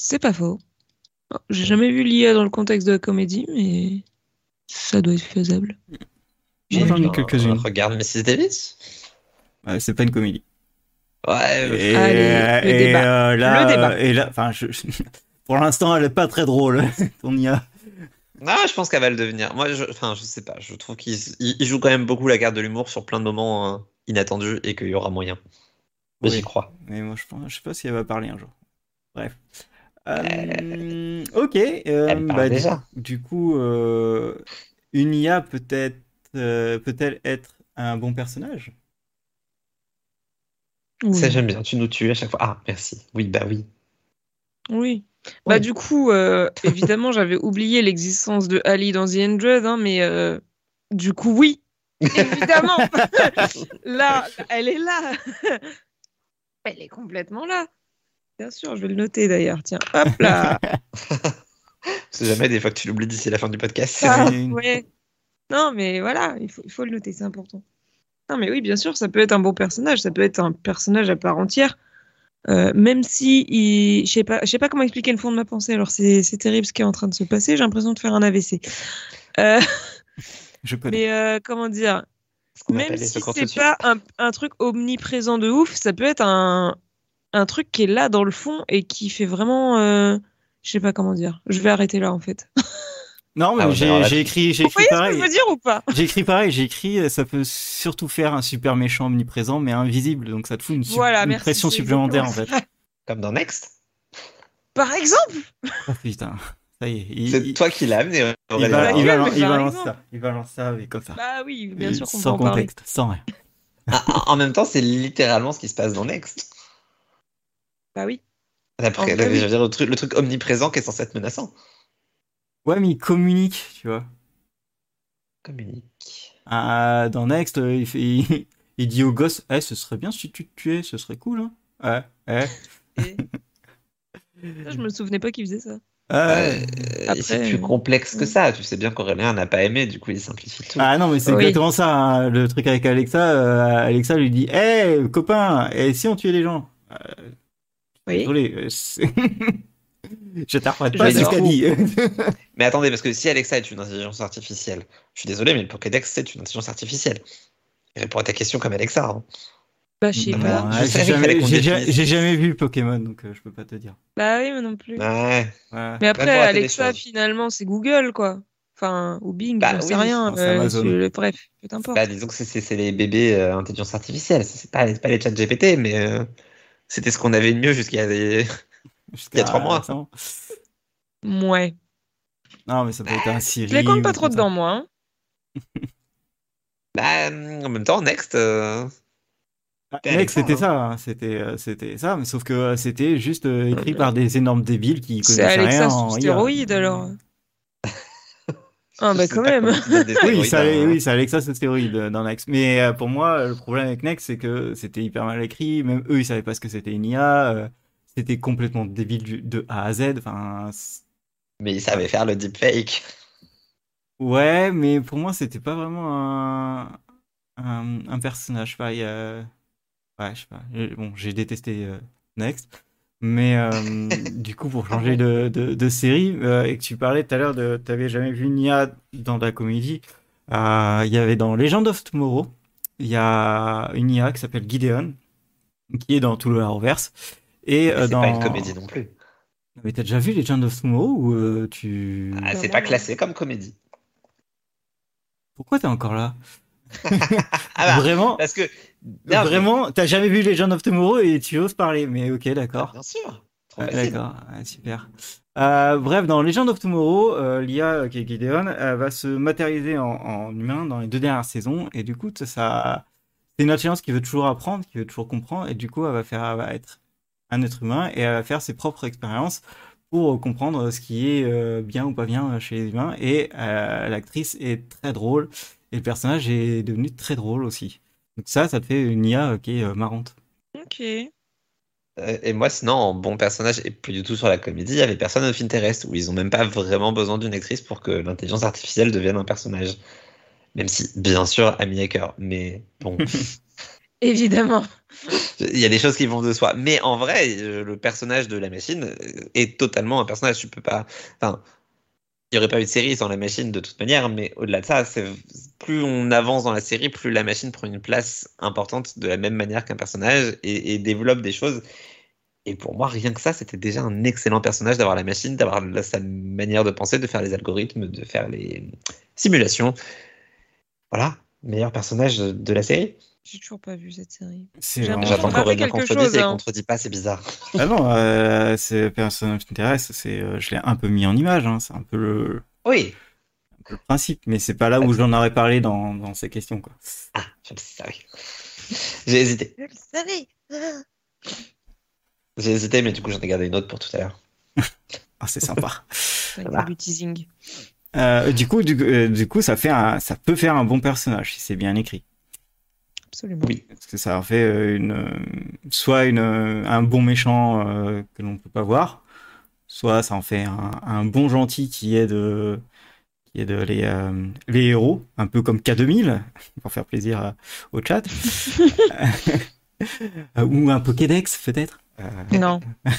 C'est pas faux. J'ai jamais vu l'IA dans le contexte de la comédie, mais ça doit être faisable. Moi, j'en ai Euh, quelques-unes. Regarde Mrs. Davis. Euh, c'est pas une comédie. Ouais, euh, Et, Allez, le et, débat. euh, là, Le débat. euh, et là, enfin, je- pour l'instant, elle est pas très drôle. ton IA. Ah, je pense qu'elle va le devenir. Moi, je, enfin, je sais pas. Je trouve qu'il il- il joue quand même beaucoup la carte de l'humour sur plein de moments euh, inattendus et qu'il y aura moyen. Oui. j'y crois. Mais moi, je pense, je sais pas si elle va parler un jour. Bref. Euh, ok. euh, bah, du- déjà. Du, coup, euh, une IA peut-être, euh, peut-elle être un bon personnage? Oui. Ça, j'aime bien. Tu nous tues à chaque fois. Ah, merci. Oui, bah oui. Oui. Bah du coup, euh, évidemment, j'avais oublié l'existence de Ali dans The Hundred, hein, mais euh, du coup, oui, évidemment. là, elle est là. elle est complètement là. Bien sûr, je vais le noter d'ailleurs. Tiens, hop là. C'est jamais des fois que tu l'oublies d'ici la fin du podcast. Ah, ouais. Non, mais voilà, il faut, il faut le noter, c'est important. Non, mais oui, bien sûr, ça peut être un bon personnage, ça peut être un personnage à part entière. Euh, même si, il... je sais pas, je sais pas comment expliquer le fond de ma pensée. Alors c'est c'est terrible ce qui est en train de se passer. J'ai l'impression de faire un AVC. Euh, Je connais. mais euh, comment dire? Même si c'est pas un, un truc omniprésent de ouf, ça peut être un, un truc qui est là dans le fond et qui fait vraiment, euh, je sais pas comment dire. Je vais arrêter là en fait. Non, mais Ah j'ai écrit, j'ai Vous écrit voyez ce que je pareil. veux dire ou pas? J'ai écrit pareil. J'ai écrit, euh, ça peut surtout faire un super méchant omniprésent, mais invisible. Donc ça te fout une, su- Voilà, une merci, pression supplémentaire en fait. Comme dans Next. Par exemple? Oh putain, ça y est. Il, C'est il- toi qui l'as amené. il va, il va, mais il balance exemple. ça. Il balance ça, mais comme ça. Bah oui, bien sûr qu'on peut sans en parler. contexte, sans rien. Ah, en même temps, c'est littéralement ce qui se passe dans Next. Bah oui. Après, là, fait, je oui. veux dire, le truc, le truc omniprésent qui est censé être menaçant. Ouais, mais il communique, tu vois. Communique. Ah, dans Next, euh, il, fait- il, il dit au gosse, eh, ce serait bien si tu te tuais, ce serait cool, hein. Ouais, ouais. Et... Je me souvenais pas qu'il faisait ça. Euh, Euh, c'est Après, plus euh, complexe que ça. Tu sais bien qu'Aurélien n'a pas aimé, du coup il simplifie tout. Ah non, mais c'est Oui. exactement ça. hein. Le truc avec Alexa, euh, Alexa lui dit Hé, copain, et si on tuait les gens? Euh, Oui. Désolé. euh, t'interprète Je pas vais ce qu'a dit. Mais attendez, parce que si Alexa est une intelligence artificielle, je suis désolé, mais le Pokédex c'est une intelligence artificielle. Il répond à ta question comme Alexa. hein. Bah, je sais Non, pas. Je j'ai jamais, vu Pokémon, donc euh, je peux pas te dire. Bah oui, mais non plus. Ouais. Ouais. Mais après, Alexa, finalement, c'est Google, quoi. Enfin, ou Bing, Bah j'en sais rien. euh, bref, peu importe. Bah, disons que c'est- les bébés euh, intelligence artificielle. C'est pas, pas les chats GPT, mais euh, c'était ce qu'on avait de mieux jusqu'à des. Jusqu'à Il y a trois mois. récemment. Ouais. Non, mais ça peut être un Siri. Je les compte pas trop dedans, moi. hein. Bah, hum, en même temps, Next. euh, ça. Ah, C'était Next, Alexa, c'était hein. ça. hein. C'était, euh, c'était ça, mais sauf que euh, c'était juste écrit par des énormes débiles qui C'est connaissaient Alexa rien sous en IA. stéroïde, alors. Ah, bah quand même. Oui, ça, hein. oui, c'est Alexa, c'est stéroïde euh, dans Next. Mais euh, pour moi, le problème avec Next, c'est que c'était hyper mal écrit. Même eux, ils savaient pas ce que c'était une IA. euh, C'était complètement débile du- de A à Z. Enfin, Mais ils savaient faire le deepfake. ouais, mais pour moi, c'était pas vraiment un, un, un personnage. Je sais pas, il y a- Ouais, je sais pas. Bon, j'ai détesté euh, Next. Mais euh, du coup, pour changer de, de, de série, euh, et que tu parlais tout à l'heure de. T'avais jamais vu une IA dans la comédie. euh, Il y avait dans Legend of Tomorrow, il y a une IA qui s'appelle Gideon, qui est dans tout le Arrowverse. Et euh, C'est dans. pas une comédie non plus. Mais t'as déjà vu Legend of Tomorrow ou euh, tu. Ah, c'est pas classé comme comédie. Pourquoi t'es encore là? Ah bah, Vraiment? parce que. Non, Vraiment, t'as jamais vu Legend of Tomorrow et tu oses parler. Mais ok, Ah, d'accord. bien sûr. Facile. D'accord, ouais, super. Euh, bref, dans Legend of Tomorrow, euh, l'IA euh, qui est Gideon euh, va se matérialiser en, en humain dans les deux dernières saisons, et du coup, ça- c'est une intelligence qui veut toujours apprendre, qui veut toujours comprendre, et du coup, elle va faire, elle va être un être humain et elle va faire ses propres expériences pour comprendre ce qui est bien ou pas bien chez les humains. Et l'actrice est très drôle, et le personnage est devenu très drôle aussi. Donc ça, ça te fait une IA euh, qui est euh, marrante. Ok. Euh, Et moi, sinon, en bon personnage, et plus du tout sur la comédie, il y avait Person of Interest, où ils ont même pas vraiment besoin d'une actrice pour que l'intelligence artificielle devienne un personnage. Même si, bien sûr, Amy Hacker. Mais bon, Évidemment. il y a des choses qui vont de soi. Mais en vrai, le personnage de la machine est totalement un personnage. Tu peux pas. Enfin, il n'y aurait pas eu de série sans la machine de toute manière, mais au-delà de ça, plus on avance dans la série, plus la machine prend une place importante de la même manière qu'un personnage et, développe des choses. Et pour moi, rien que ça, c'était déjà un excellent personnage d'avoir la machine, d'avoir sa manière de penser, de faire les algorithmes, de faire les simulations. Voilà, meilleur personnage de la série. J'ai toujours pas vu cette série. Raté qu'Aurélien quelque contredise chose, et il hein. contredit pas, c'est bizarre. Ah non, euh, c'est Person of Interest, c'est, euh, je l'ai un peu mis en image, hein, c'est un peu le, Oui. un peu le principe, mais c'est pas là où j'en aurais parlé dans, dans ces questions, quoi. Ah, je le savais. J'ai hésité. Je le savais. J'ai hésité, mais du coup, j'en ai gardé une autre pour tout à l'heure. Ah, c'est sympa. Va. du teasing. Euh, du coup, du, euh, du coup, ça fait un, ça peut faire un bon personnage si c'est bien écrit. Absolument. Oui. Parce que ça en fait euh, une, euh, soit une, euh, un bon méchant euh, que l'on peut pas voir, soit ça en fait un, un bon gentil qui aide, qui aide les, euh, les héros, un peu comme K2000, pour faire plaisir au chat. Ou un Pokédex, peut-être. Euh, Non.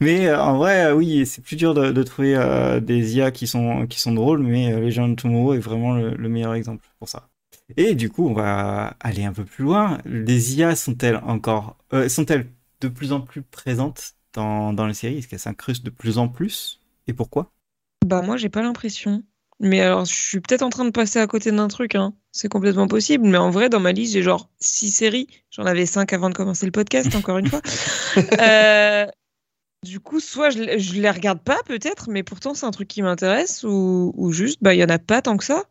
mais en vrai, oui, c'est plus dur de, de trouver des IA qui sont, qui sont drôles, mais euh, Legend of Tomorrow est vraiment le, le meilleur exemple pour ça. Et du coup, on va aller un peu plus loin. Les IA sont-elles encore, euh, sont-elles de plus en plus présentes dans, dans les séries? Est-ce qu'elles s'incrustent de plus en plus? Et pourquoi? Bah moi j'ai pas l'impression. Mais alors je suis peut-être en train de passer à côté d'un truc, hein. C'est complètement possible. Mais en vrai, dans ma liste, j'ai genre six séries. J'en avais cinq avant de commencer le podcast, encore une fois. Euh, du coup, soit je, je les regarde pas, peut-être, mais pourtant c'est un truc qui m'intéresse, ou, ou juste, bah il y en a pas tant que ça,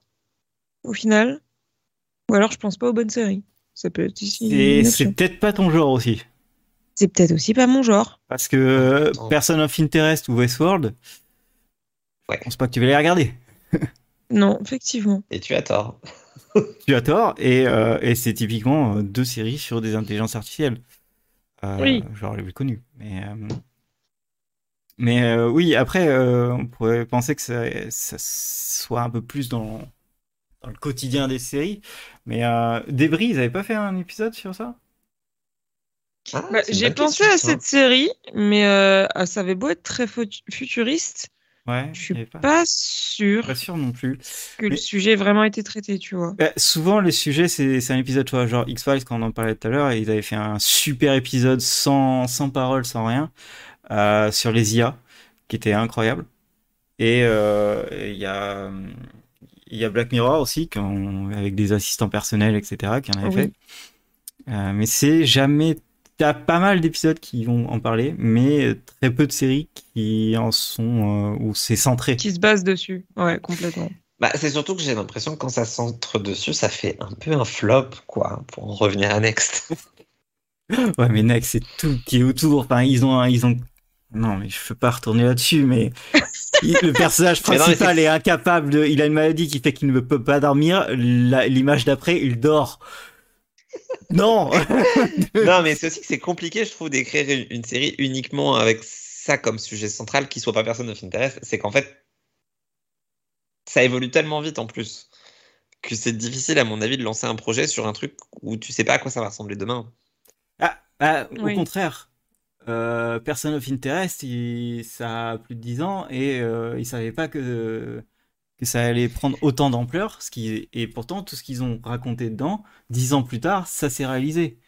au final. Ou alors je pense pas aux bonnes séries. Ça peut être ici. Et une c'est peut-être pas ton genre aussi. C'est peut-être aussi pas mon genre. Parce que euh, Attends. Person of Interest ou Westworld, Ouais. je pense pas que tu vas les regarder. Non, effectivement. Et tu as tort. Tu as tort, et, euh, et c'est typiquement euh, deux séries sur des intelligences artificielles. Euh, Oui. Genre les plus connues. Mais, euh, Mais euh, oui, après, euh, on pourrait penser que ça, ça soit un peu plus dans, dans le quotidien des séries. Mais euh, Débris, ils avaient pas fait un épisode sur ça? Ah, Bah, J'ai pensé question, à ça. cette série, mais euh, ça avait beau être très fut- futuriste, Ouais, je suis pas, pas sûre pas sûr non plus. que le sujet ait vraiment été traité, tu vois. Bah, souvent, les sujets, c'est un épisode, tu vois, genre X-Files, quand on en parlait tout à l'heure, ils avaient fait un super épisode sans, sans parole, sans rien, euh, sur les IA, qui était incroyable. Et euh, il y a, il y a Black Mirror aussi, avec des assistants personnels, etc., qui en avaient Oui. fait. Euh, mais c'est jamais. T'as pas mal d'épisodes qui vont en parler, mais très peu de séries qui en sont euh, où c'est centré. Qui se base dessus. Ouais, complètement. Bah, c'est surtout que j'ai l'impression que quand ça centre dessus, ça fait un peu un flop, quoi, pour en revenir à Next. Ouais, mais Next, c'est tout qui est autour. Enfin, ils ont, ils ont. Non, mais je peux pas retourner là-dessus, mais il- le personnage non, principal est incapable de. Il a une maladie qui fait qu'il ne peut pas dormir. L'image d'après, il dort. Non. non, mais c'est aussi que c'est compliqué, je trouve, d'écrire une, une série uniquement avec ça comme sujet central, qui soit pas personne of interest. C'est qu'en fait, ça évolue tellement vite en plus que c'est difficile, à mon avis, de lancer un projet sur un truc où tu sais pas à quoi ça va ressembler demain. Ah, ah, au contraire. Euh, Person of Interest, il- ça a plus de 10 ans et euh, ils savaient pas que, que ça allait prendre autant d'ampleur. Ce qui, et pourtant, tout ce qu'ils ont raconté dedans, 10 ans plus tard, ça s'est réalisé.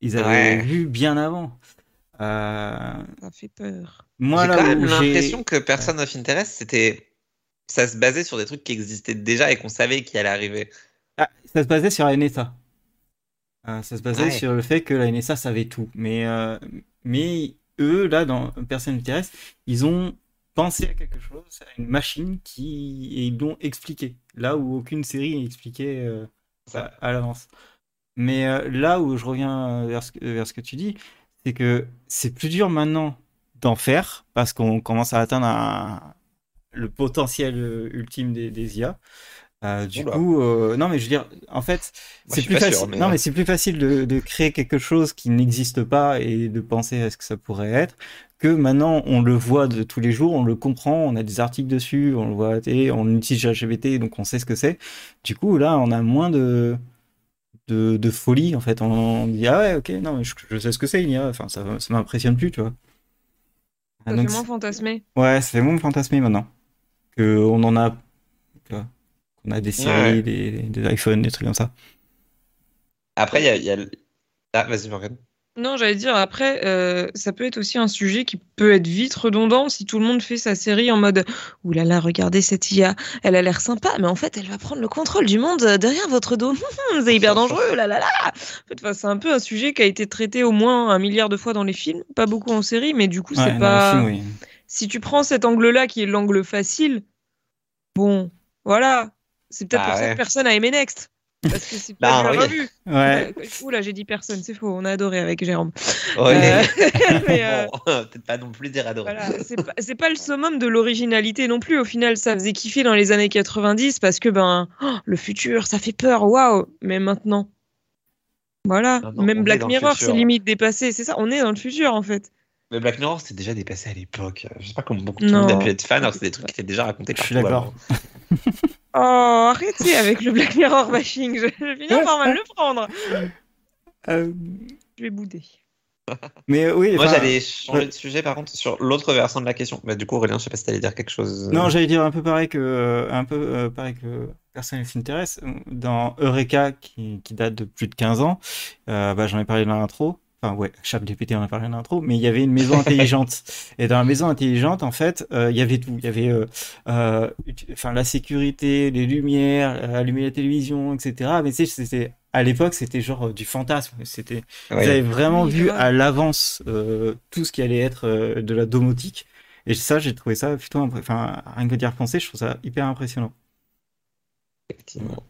Ils avaient Ouais. vu bien avant. Euh, Ça fait peur. moi, J'ai quand même l'impression que Person of Interest, c'était. Ça se basait sur des trucs qui existaient déjà et qu'on savait qui allait arriver. Ah, ça se basait sur la NSA. Euh, ça se basait Ouais. sur le fait que la NSA savait tout. Mais, euh, mais eux, là, dans Personne Interest, ils ont pensé à quelque chose, à une machine qui et ils l'ont expliqué. Là où aucune série expliquait euh, à, à l'avance. Mais euh, là où je reviens vers ce, que- vers ce que tu dis, c'est que c'est plus dur maintenant d'en faire parce qu'on commence à atteindre un- le potentiel euh, ultime des, des IA. Euh, du Oula. coup, euh, non, mais je veux dire, en fait, c'est plus sûr, facile. mais- Non, mais c'est plus facile de, de créer quelque chose qui n'existe pas et de penser à ce que ça pourrait être que maintenant on le voit de tous les jours, on le comprend, on a des articles dessus, on le voit on utilise LGBT, donc on sait ce que c'est. Du coup, là, on a moins de de, de folie en fait. On, dit ah ouais, ok, non, mais je, je sais ce que c'est, il y a. Enfin, ça, ça m'impressionne plus, tu vois. Ah, Ça donc, fait moins fantasmé. Ouais, ça fait moins fantasmer maintenant. Que on en a. tu qu'on a des séries, Ouais. des, des iPhones, des trucs comme ça. Après, il y a. y Ah, vas-y, Morgan. Non, j'allais dire, après, euh, ça peut être aussi un sujet qui peut être vite redondant si tout le monde fait sa série en mode Ouh là là, regardez cette IA, elle a l'air sympa, mais en fait, elle va prendre le contrôle du monde derrière votre dos. C'est hyper dangereux, là là là. En fait, enfin, c'est un peu un sujet qui a été traité au moins un milliard de fois dans les films, pas beaucoup en série, mais du coup, Ouais, c'est pas. les films, oui. Si tu prends cet angle-là qui est l'angle facile, bon, voilà, c'est peut-être Bah pour ça ouais. que personne a aimé Next. Parce que c'est Bah, pas bien oui. revu. Ouais. Euh, Oula, j'ai dit personne, c'est faux, on a adoré avec Jérôme. Ouais. Euh, mais, euh, Bon, peut-être pas non plus dire voilà, c'est pas, c'est pas le summum de l'originalité non plus. Au final, ça faisait kiffer dans les années 90 parce que ben oh, le futur, ça fait peur, waouh. Mais maintenant, voilà, même Black Mirror, c'est limite dépassé. C'est ça, on est dans le futur en fait. Mais Black Mirror, c'était déjà dépassé à l'époque. Je sais pas comment beaucoup de monde a pu être fan, alors que c'est des trucs qui étaient déjà racontés Je suis d'accord. Oh, arrêtez avec le Black Mirror bashing. Je, vais finir par mal le prendre. Euh, Je vais bouder. mais oui. Moi, j'allais changer ouais. de sujet, par contre, sur l'autre versant de la question. Bah, du coup, Aurélien, je sais pas si t'allais dire quelque chose. Non, j'allais dire un peu pareil que euh, un peu euh, pareil que Personne qui s'intéresse. Dans Eureka, qui, qui date de plus de 15 ans, euh, bah, j'en ai parlé dans l'intro. Enfin, ouais, ChatGPT, on en a parlé dans l'intro, mais il y avait une maison intelligente. Et dans la maison intelligente, en fait, euh, il y avait tout. Il y avait euh, euh, enfin, la sécurité, les lumières, euh, allumer la télévision, etc. Mais tu sais, c'était, à l'époque, c'était genre euh, du fantasme. C'était, Ouais. Vous avez vraiment Oui, vu à l'avance euh, tout ce qui allait être euh, de la domotique. Et ça, j'ai trouvé ça plutôt impré- Enfin, rien que d'y repenser, je trouve ça hyper impressionnant. Effectivement.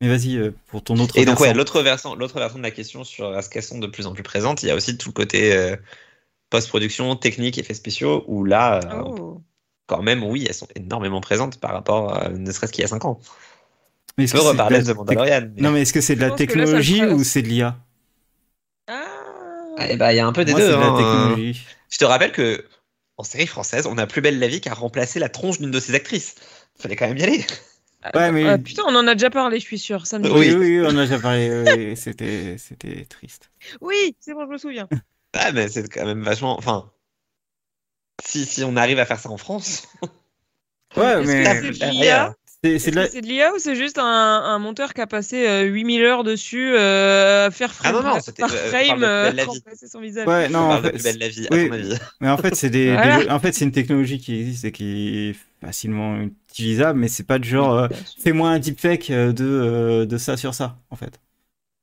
Mais vas-y, euh, pour ton autre Et donc, ouais, versant. l'autre versant, l'autre versant de la question sur est-ce qu'elles sont de plus en plus présentes, il y a aussi tout le côté euh, post-production, technique, effets spéciaux, où là, euh, Oh. quand même, oui, elles sont énormément présentes par rapport, à, ne serait-ce qu'il y a 5 ans. Mais On est-ce peut que c'est de de tec- Mandalorian. mais- Non, mais est-ce que c'est de la là, technologie ou c'est de l'IA Ah. Eh ben, il y a un peu des Moi, deux. de la hein. technologie. Je te rappelle que en série française, on a Plus belle la vie qui a remplacé la tronche d'une de ses actrices. Fallait quand même y aller. Ouais, mais- Ah, putain, on en a déjà parlé, je suis sûr. Ça me dit- Oui, Oui. oui, on a déjà parlé. oui, c'était, c'était triste. Oui, c'est bon, je me souviens. Ah, mais c'est quand même vachement. Enfin. Si, si on arrive à faire ça en France. Ouais, Est-ce mais que Ah, c'est de l'IA c'est, de que la. c'est de l'IA ou c'est juste un, un monteur qui a passé euh, 8000 heures dessus euh, à faire Ah frame non, non, c'était, par euh, frame euh, son visage Ouais, non, on en de fait, la vie, oui. à ton avis. Mais en fait, c'est des, Voilà. des- en fait, c'est une technologie qui existe et qui facilement utilisable, mais c'est pas du genre, euh, fais-moi un deepfake euh, de, euh, de ça sur ça, en fait.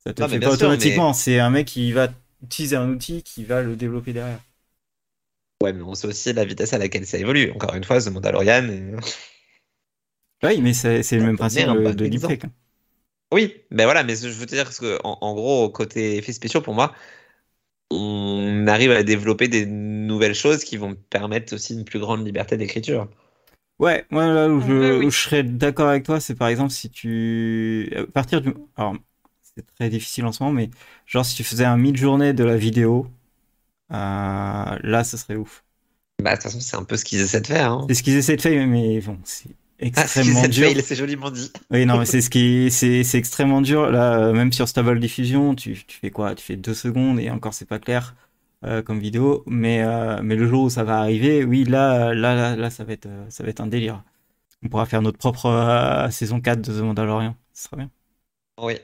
Ça te Non, fait pas sûr, automatiquement. C'est un mec qui va utiliser un outil qui va le développer derrière. Ouais, mais on sait aussi la vitesse à laquelle ça évolue. Encore une fois, The Mandalorian. et- Oui, mais c'est, le même principe de, deepfake. hein. Oui, ben voilà, mais je veux te dire que en, en gros, côté effets spéciaux, pour moi, on arrive à développer des nouvelles choses qui vont permettre aussi une plus grande liberté d'écriture. Ouais, moi là où En je, vrai, oui. où je serais d'accord avec toi, c'est par exemple si tu. À partir du. Alors, c'est très difficile en ce moment, mais genre si tu faisais un mid-journée de la vidéo, euh, là, ce serait ouf. Bah, de toute façon, c'est un peu ce qu'ils essaient de faire. Hein. C'est ce qu'ils essaient de faire, mais bon, c'est Ah, extrêmement de dur. c'est joliment dit. Oui, non, mais c'est ce qui, c'est, c'est extrêmement dur. Là, euh, même sur Stable Diffusion, tu, tu fais quoi? Tu fais deux secondes et encore c'est pas clair euh, comme vidéo. Mais, euh, mais le jour où ça va arriver, oui, là, là, là, là, ça va être, euh, ça va être un délire. On pourra faire notre propre euh, saison 4 de The Mandalorian. Ce sera bien. Oui.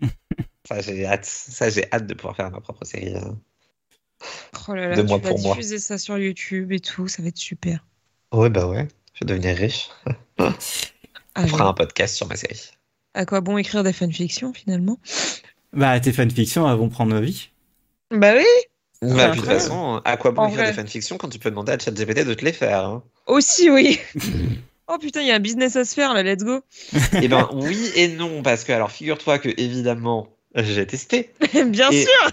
Ça, j'ai hâte. Ça, j'ai hâte de pouvoir faire ma propre série. hein. Oh là là, De tu moi vas pour moi. diffuser ça sur YouTube et tout, ça va être super. Ouais, bah ouais. Je vais devenir riche. Ah, On fera ouais. un podcast sur ma série. À quoi bon écrire des fanfictions finalement? Bah, tes fanfictions, elles vont prendre vie. Bah oui Bah, puis de toute façon, à quoi bon en écrire vrai. des fanfictions quand tu peux demander à ChatGPT de te les faire hein Aussi, oui Oh putain, il y a un business à se faire là, let's go Eh ben oui et non, parce que alors figure-toi que évidemment j'ai testé. Bien Et- sûr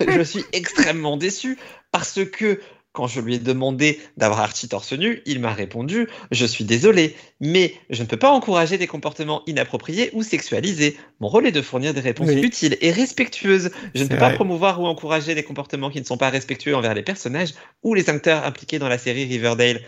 je suis extrêmement déçu parce que quand je lui ai demandé d'avoir Archie torse nu, il m'a répondu Je suis désolé, mais je ne peux pas encourager des comportements inappropriés ou sexualisés. Mon rôle est de fournir des réponses Oui. utiles et respectueuses. Je ne peux pas promouvoir ou encourager des comportements qui ne sont pas respectueux envers les personnages ou les acteurs impliqués dans la série Riverdale.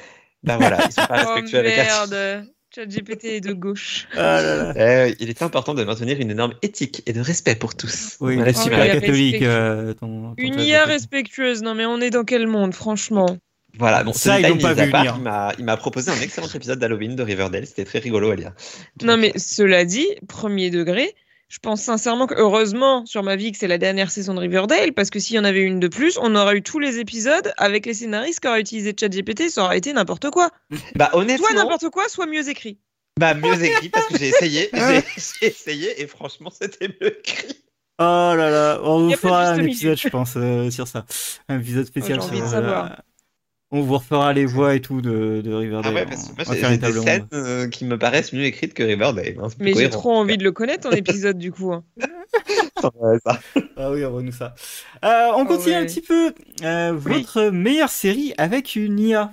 Ben voilà, ils sont pas Oh respectueux avec Archie. ChatGPT est de gauche. Ah là là. Euh, il est important de maintenir une énorme éthique et de respect pour tous. Oui, Voilà, Oh, super catholique. euh, ton, ton Une IA respectueuse, non mais on est dans quel monde, franchement? Voilà, bon, Ça, ils pas vu part, venir. il m'a- il m'a proposé un excellent épisode d'Halloween de Riverdale, c'était très rigolo à lire. Non mais cela dit, premier degré, je pense sincèrement que heureusement sur ma vie que c'est la dernière saison de Riverdale, parce que s'il y en avait une de plus, on aurait eu tous les épisodes avec les scénaristes qui auraient utilisé ChatGPT, ça aurait été n'importe quoi. Bah honnêtement, Soit n'importe quoi, soit mieux écrit. bah mieux écrit parce que j'ai essayé, j'ai j'ai essayé et franchement c'était mieux écrit. Oh là là, on vous fera un épisode, je pense, euh, sur ça. Un épisode spécial Oh, envie sur. de savoir. On vous refera les voix et tout de, de Riverdale. Ah ouais, parce que moi une des scènes euh, qui me paraissent mieux écrites que Riverdale. hein, c'est Mais j'ai trop envie de le connaître en épisode du coup. hein. Ça. Ah oui, envoie-nous ça. Euh, on Ah continue un ouais. petit peu. Euh, Oui. Votre meilleure série avec une IA.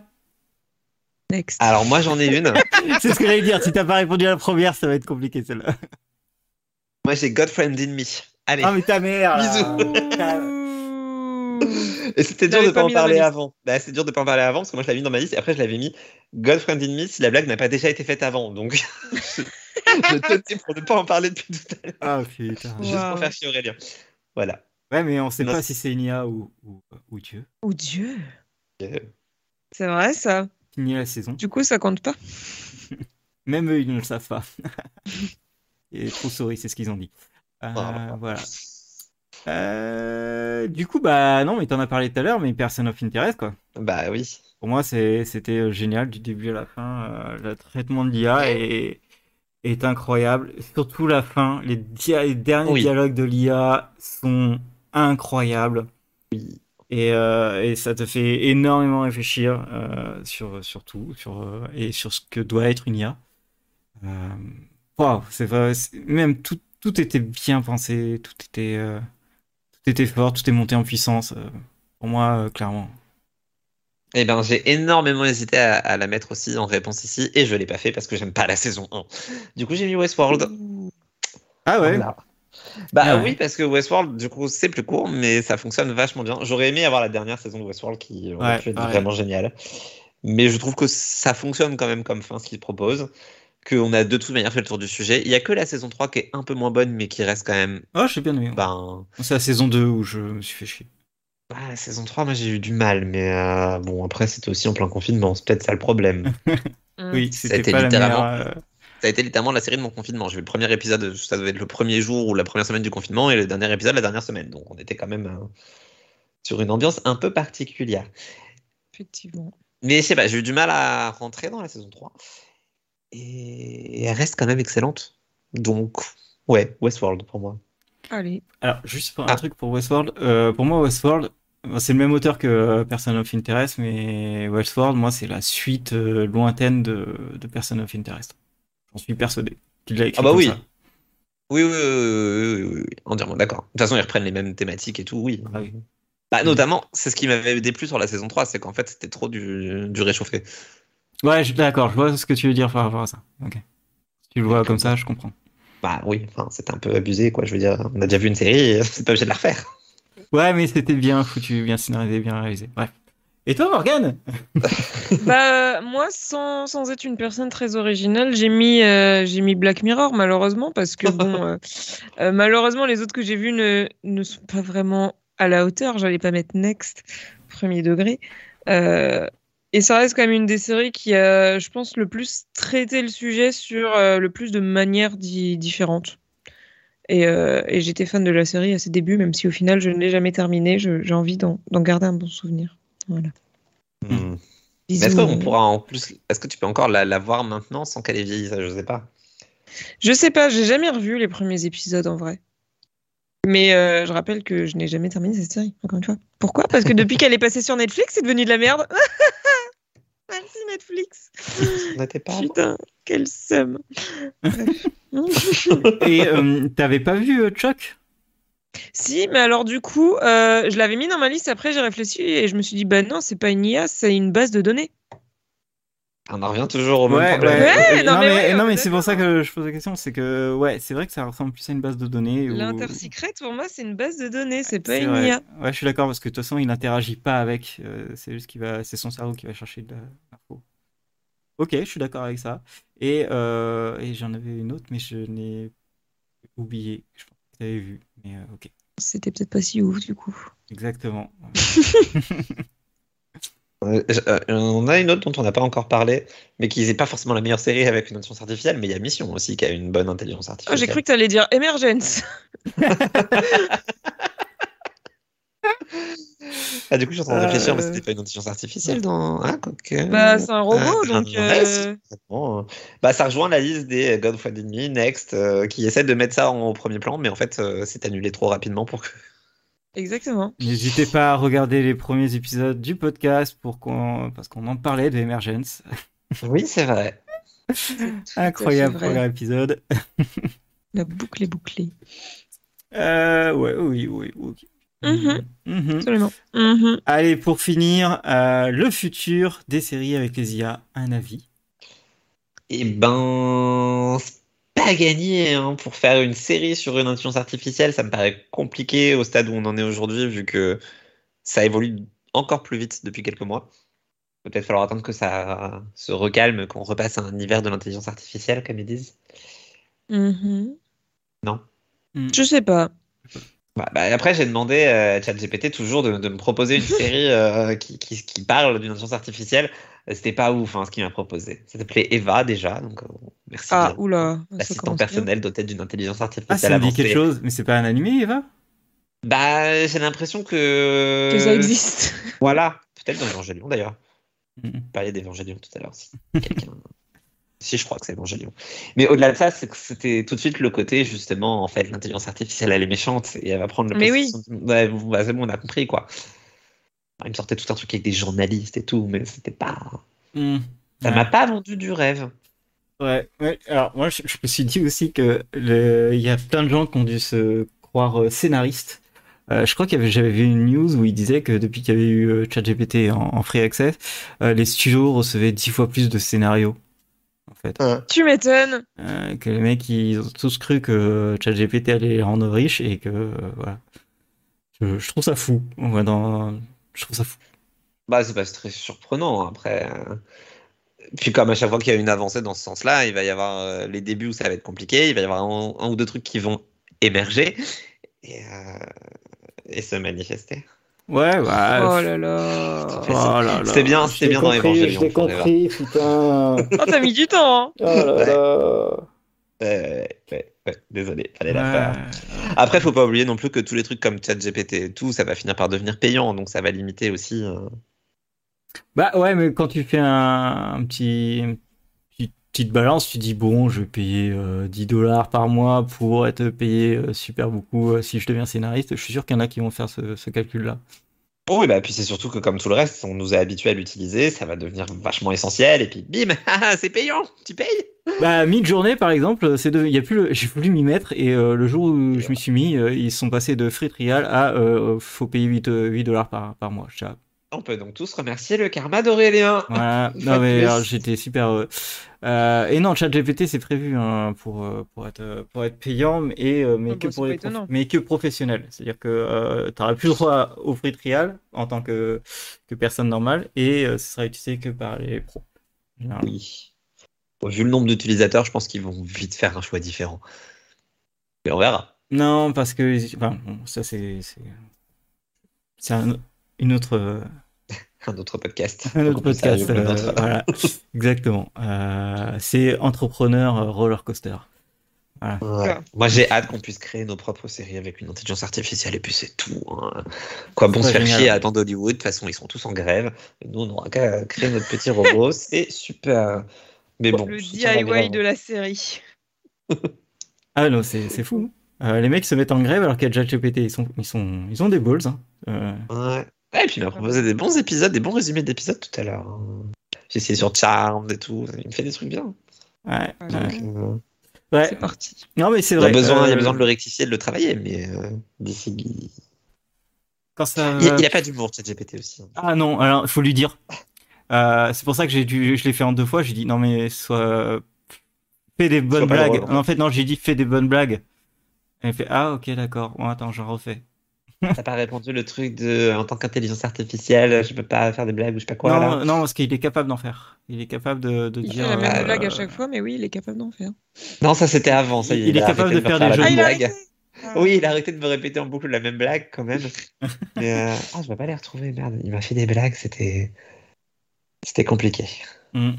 Next. Alors moi j'en ai une. C'est ce que j'allais dire. Si t'as pas répondu à la première, ça va être compliqué celle-là. Moi j'ai Godfriend in Me. Allez. Ah mais ta mère. là. Et c'était dur de pas pas en parler avant. Bah, c'est dur de pas en parler avant parce que moi je l'avais mis dans ma liste et après je l'avais mis Godfriend in Me si la blague n'a pas déjà été faite avant. Donc je, je tenais pour ne pas en parler depuis tout à l'heure. Ah putain. Juste Wow. pour faire chier Aurélien. Voilà. Ouais, mais on sait Non. pas si c'est une IA ou, ou, ou Dieu. Oh Dieu. Euh, C'est vrai ça. Fini la saison. Du coup, ça compte pas. Même eux, ils ne le savent pas. Et trop souris, c'est ce qu'ils ont dit. Euh, Ah. Voilà. Euh, du coup, bah non, mais t'en as parlé tout à l'heure, mais Person of Interest, quoi. Bah oui. Pour moi, c'était euh, génial du début à la fin. Euh, le traitement de l'IA est, est incroyable. Surtout la fin. Les, dia- les derniers Oui. dialogues de l'IA sont incroyables. Et, euh, et ça te fait énormément réfléchir euh, sur, sur tout sur, euh, et sur ce que doit être une IA. Waouh, c'est vrai. Même tout, tout était bien pensé, tout était, fort, tout est monté en puissance. euh, pour moi, euh, clairement. Eh ben, j'ai énormément hésité à, à la mettre aussi en réponse ici et je l'ai pas fait parce que j'aime pas la saison 1. Du coup, j'ai mis Westworld. Ah ouais. Voilà. Bah Ah ouais. oui, parce que Westworld, du coup, c'est plus court, mais ça fonctionne vachement bien. J'aurais aimé avoir la dernière saison de Westworld qui aurait Ouais, pu être pareil. vraiment géniale. Mais je trouve que ça fonctionne quand même comme fin, ce qu'ils proposent. Qu'on a de toute manière fait le tour du sujet. Il y a que la saison 3 qui est un peu moins bonne, mais qui reste quand même. Oh, j'ai bien aimé. Ben, C'est la saison 2 où je me suis fait chier. ah, la saison 3, moi j'ai eu du mal, mais euh, bon, après c'était aussi en plein confinement, c'est peut-être ça le problème. Mm. Oui, c'était pas la littéralement- meilleure. euh, Ça a été littéralement la série de mon confinement. J'ai vu le premier épisode, ça devait être le premier jour ou la première semaine du confinement, et le dernier épisode la dernière semaine. Donc on était quand même euh, sur une ambiance un peu particulière. Effectivement. Mais je sais pas, j'ai eu du mal à rentrer dans la saison 3. Et elle reste quand même excellente. Donc, ouais, Westworld pour moi. Allez. Alors, juste pour un Ah. truc pour Westworld. euh, pour moi, Westworld, c'est le même auteur que Person of Interest, mais Westworld, moi, c'est la suite euh, lointaine de, de Person of Interest. J'en suis persuadé qu'il l'a écrit Ah bah comme oui. ça. Oui, oui, oui, oui, oui, oui, oui, entièrement d'accord. De toute façon, ils reprennent les mêmes thématiques et tout, oui. Ah oui. Bah, notamment, c'est ce qui m'avait déplu sur la saison 3, c'est qu'en fait, c'était trop du, du réchauffé. Ouais, je- d'accord, je vois ce que tu veux dire par rapport à ça. Ok. Si tu le vois comme ça, je comprends. Bah oui, enfin, c'était un peu abusé, quoi. Je veux dire, on a déjà vu une série, c'est pas obligé de la refaire. Ouais, mais c'était bien foutu, bien scénarisé, bien réalisé. Bref. Et toi, Morgane Bah, moi, sans, sans être une personne très originale, j'ai mis, euh, j'ai mis Black Mirror, malheureusement, parce que, bon, euh, euh, malheureusement, les autres que j'ai vus ne, ne sont pas vraiment à la hauteur. J'allais pas mettre Next, premier degré. Et ça reste quand même une des séries qui a, je pense, le plus traité le sujet sur euh, le plus de manières di- différentes. Et, euh, et j'étais fan de la série à ses débuts, même si au final, je ne l'ai jamais terminée. J'ai envie d'en garder un bon souvenir. Voilà. Hmm. Bisous. est-ce qu'on pourra en plus, est-ce que tu peux encore la, la voir maintenant sans qu'elle ait vieilli? Ça, je sais pas. Je sais pas, j'ai jamais revu les premiers épisodes en vrai. Mais euh, je rappelle que je n'ai jamais terminé cette série, encore une fois. Pourquoi? Parce que depuis qu'elle est passée sur Netflix, c'est devenu de la merde. Merci Netflix. On n'était pas. Putain, quel seum. Et euh, t'avais pas vu euh, Chuck? Si, mais alors du coup, euh, je l'avais mis dans ma liste. Après, j'ai réfléchi et je me suis dit, bah non, c'est pas une IA, c'est une base de données. On en revient toujours au même Ouais, problème. Ouais, non, non, mais, mais ouais, non, on mais est c'est pour ça que je pose la question. C'est que, ouais, c'est vrai que ça ressemble plus à une base de données. où- L'intersecret, pour moi, c'est une base de données, c'est pas une. IA. Ouais, je suis d'accord parce que de toute façon, il n'interagit pas avec. euh, c'est juste qu'il va, c'est son cerveau qui va chercher de l'info. Ok, je suis d'accord avec ça. Et, euh, et j'en avais une autre, mais je n'ai oublié. Je pense que tu avais vu. Mais euh, ok, C'était peut-être pas si ouf du coup. exactement. Euh, on a une autre dont on n'a pas encore parlé, mais qui n'est pas forcément la meilleure série avec une intelligence artificielle, mais il y a Mission aussi qui a une bonne intelligence artificielle. j'ai cru que tu allais dire Emergence. Ah, du coup, je suis en train de réfléchir, mais Euh. c'était pas une intelligence artificielle dans. Ah. Bah, c'est un robot, Ah, donc. ah, euh, euh, Bah, ça rejoint la liste des God of War Enemy, Next, euh, qui essaient de mettre ça en premier plan, mais en fait, euh, c'est annulé trop rapidement pour que. Exactement. N'hésitez pas à regarder les premiers épisodes du podcast pour qu'on, parce qu'on en parlait de Emergence. Oui, c'est vrai. Incroyable vrai. premier épisode. La boucle est bouclée. Euh, ouais, oui, oui, ok. Mhm. Mhm. Absolument. Mhm. Allez, pour finir, euh, le futur des séries avec les IA, un avis? Eh ben, pas gagné hein. pour faire une série sur une intelligence artificielle. Ça me paraît compliqué au stade où on en est aujourd'hui, vu que ça évolue encore plus vite depuis quelques mois. Peut-être falloir attendre que ça se recalme, qu'on repasse à un hiver de l'intelligence artificielle, comme ils disent. Mhm. Non. Mm. Je sais pas. Bah, bah, après, j'ai demandé à ChatGPT toujours de, de me proposer une série euh, qui, qui- qui parle d'une intelligence artificielle. C'était pas ouf hein, ce qu'il m'a proposé. Ça s'appelait Eva déjà, donc euh, merci Ah, bien. oula. L'assistant bien. personnel doté d'une intelligence Ah, artificielle ça me dit quelque chose, mais c'est pas un animé, Eva? Bah, j'ai l'impression que. Que ça existe. Voilà, peut-être dans Evangelion d'ailleurs. Mhm. Vous parliez d'Evangelion tout à l'heure. Si quelqu'un. si, je crois que c'est Evangelion. Mais au-delà de ça, c'est que c'était tout de suite le côté, justement, en fait, l'intelligence artificielle, elle est méchante et elle va prendre le Mais oui. Ouais, bah, c'est bon, on a compris, quoi. Il me sortait tout un truc avec des journalistes et tout, mais c'était pas. Hmm. Ça Ouais. m'a pas vendu du rêve. Ouais, ouais. Alors moi, je, je me suis dit aussi que le- il y a plein de gens qui ont dû se croire euh, scénaristes. Euh, je crois qu'il y avait, j'avais vu une news où il disait que depuis qu'il y avait eu euh, ChatGPT en, en free access, euh, les studios recevaient dix fois plus de scénarios. fait. Tu m'étonnes. Euh, que les mecs, ils ont tous cru que ChatGPT allait les rendre riches et que euh, voilà. Je, je trouve ça fou. Ouais, dans... Je trouve ça fou. Bah, c'est pas très surprenant après. euh. Puis comme à chaque fois qu'il y a une avancée dans ce sens-là, il va y avoir euh, les débuts où ça va être compliqué, il va y avoir un, un ou deux trucs qui vont émerger et, euh, et se manifester. Ouais, bah. Oh là là. Oh là là. C'est bien, c'est bien dans Evangelion. Forever. compris, putain. Oh, t'as mis du temps. Hein. Oh là là. Ouais, ouais, ouais, désolé, fallait la faire. Après, faut pas oublier non plus que tous les trucs comme ChatGPT et tout, ça va finir par devenir payant, donc ça va limiter aussi. euh, Bah ouais, mais quand tu fais un, un petit, une petite- balance, tu dis bon, je vais payer euh, 10 dollars par mois pour être payé euh, super beaucoup euh, si je deviens scénariste. Je suis sûr qu'il y en a qui vont faire ce, ce calcul-là. Oh oui, bah puis c'est surtout que comme tout le reste, on nous a habitués à l'utiliser, ça va devenir vachement essentiel, et puis bim, c'est payant, tu payes. Bah mid-journée par exemple, c'est de, il y a plus le, j'ai voulu m'y mettre et euh, le jour où je m'y suis mis, euh, ils sont passés de free trial à euh, faut payer 8, euh, 8 dollars par, par mois. Je On peut donc tous remercier le karma d'Aurélien. Voilà. Non de mais alors, j'étais super heureux. Euh, et non, ChatGPT c'est prévu hein, pour euh, pour être euh, pour être payant et euh, mais Ah que bah, pour les prof- mais que professionnel. C'est-à-dire que euh, tu n'auras plus le droit au free trial en tant que que personne normale et euh, ce sera utilisé que par les pros. Oui. Bon, vu le nombre d'utilisateurs, je pense qu'ils vont vite faire un choix différent. Mais on verra. Non, parce que enfin, bon, ça c'est c'est c'est un- une autre euh, Un autre podcast. un autre sérieux podcast. euh, voilà, exactement. Euh, c'est entrepreneur roller coaster. Ouais. Moi, j'ai hâte qu'on puisse créer nos propres séries avec une intelligence artificielle et puis c'est tout. hein. Quoi bon se faire chier à attendre Hollywood? De toute façon, ils sont tous en grève. Nous, on n'aura qu'à créer notre petit robot. c'est super. Mais bon. le DIY de la série. Ah non, c'est c'est fou. Euh, les mecs se mettent en grève alors qu'il y a déjà GPT. Ils, sont, ils, sont, ils ont des balls. hein. Euh, Ouais. Ouais, et puis il m'a proposé des bons épisodes, des bons résumés d'épisodes tout à l'heure. hein. J'ai essayé sur Charmed et tout. Il me fait des trucs bien. ouais, ouais. Donc, euh, Ouais. C'est parti. Non, mais c'est il, y a vrai. besoin, il y a euh, besoin de le rectifier, de le travailler, mais euh, d'ici. Il Quand ça... il a pas d'humour, ChatGPT aussi. hein. Ah non, alors il faut lui dire. Euh, c'est pour ça que j'ai dû, je l'ai fait en deux fois. J'ai dit non mais sois, fais des bonnes Sois blagues. drôle, en fait. non, j'ai dit fais des bonnes blagues. Elle fait ah ok d'accord. Bon attends, j'en refais. T'as pas répondu le truc de en tant qu'intelligence artificielle, je peux pas faire des blagues ou je sais pas quoi non là. non parce qu'il est capable d'en faire. Il est capable de, de Il dire. fait la même euh, blague à chaque fois, mais oui, il est capable d'en faire. Non, ça c'était avant. Ça, y Il est a capable de faire des jeux Ah, de même il a blague. arrêté Ah. Oui, il a arrêté de me répéter en boucle la même blague quand même. Mais euh, ah, je vais pas les retrouver, merde. Il m'a fait des blagues, c'était c'était compliqué. Hmm.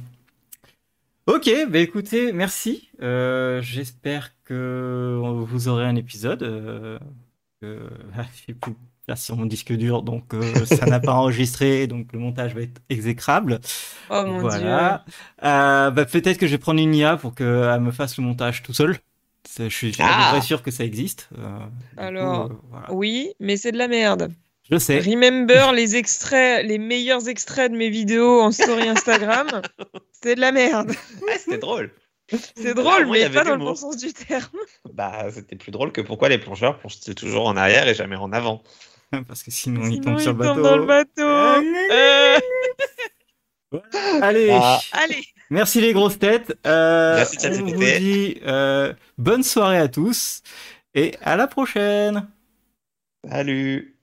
Ok, bah écoutez, merci. Euh, J'espère que vous aurez un épisode. Euh, que... ah, j'ai plus de place sur mon disque dur, donc euh, ça n'a pas enregistré, donc le montage va être exécrable. Oh mon voilà. Euh, bah, Peut-être que je vais prendre une IA pour qu'elle me fasse le montage tout seul. Je suis Ah. sûr que ça existe. Euh, coup, Alors, euh, voilà. dieu. Oui, mais c'est de la merde. Je sais. Remember les extraits, les meilleurs extraits de mes vidéos en story Instagram. C'est de la merde. Ouais, c'était drôle. C'est drôle, mais pas de dans le bon sens du terme. Bah, c'était plus drôle que pourquoi les plongeurs plongent toujours en arrière et jamais en avant. Parce que sinon, il Sinon, tombe sur le bateau. dans le bateau. Euh, Allez. Ah. allez, Merci les grosses têtes. Euh, Merci, on ChatGPT. vous dit euh, bonne soirée à tous et à la prochaine. Salut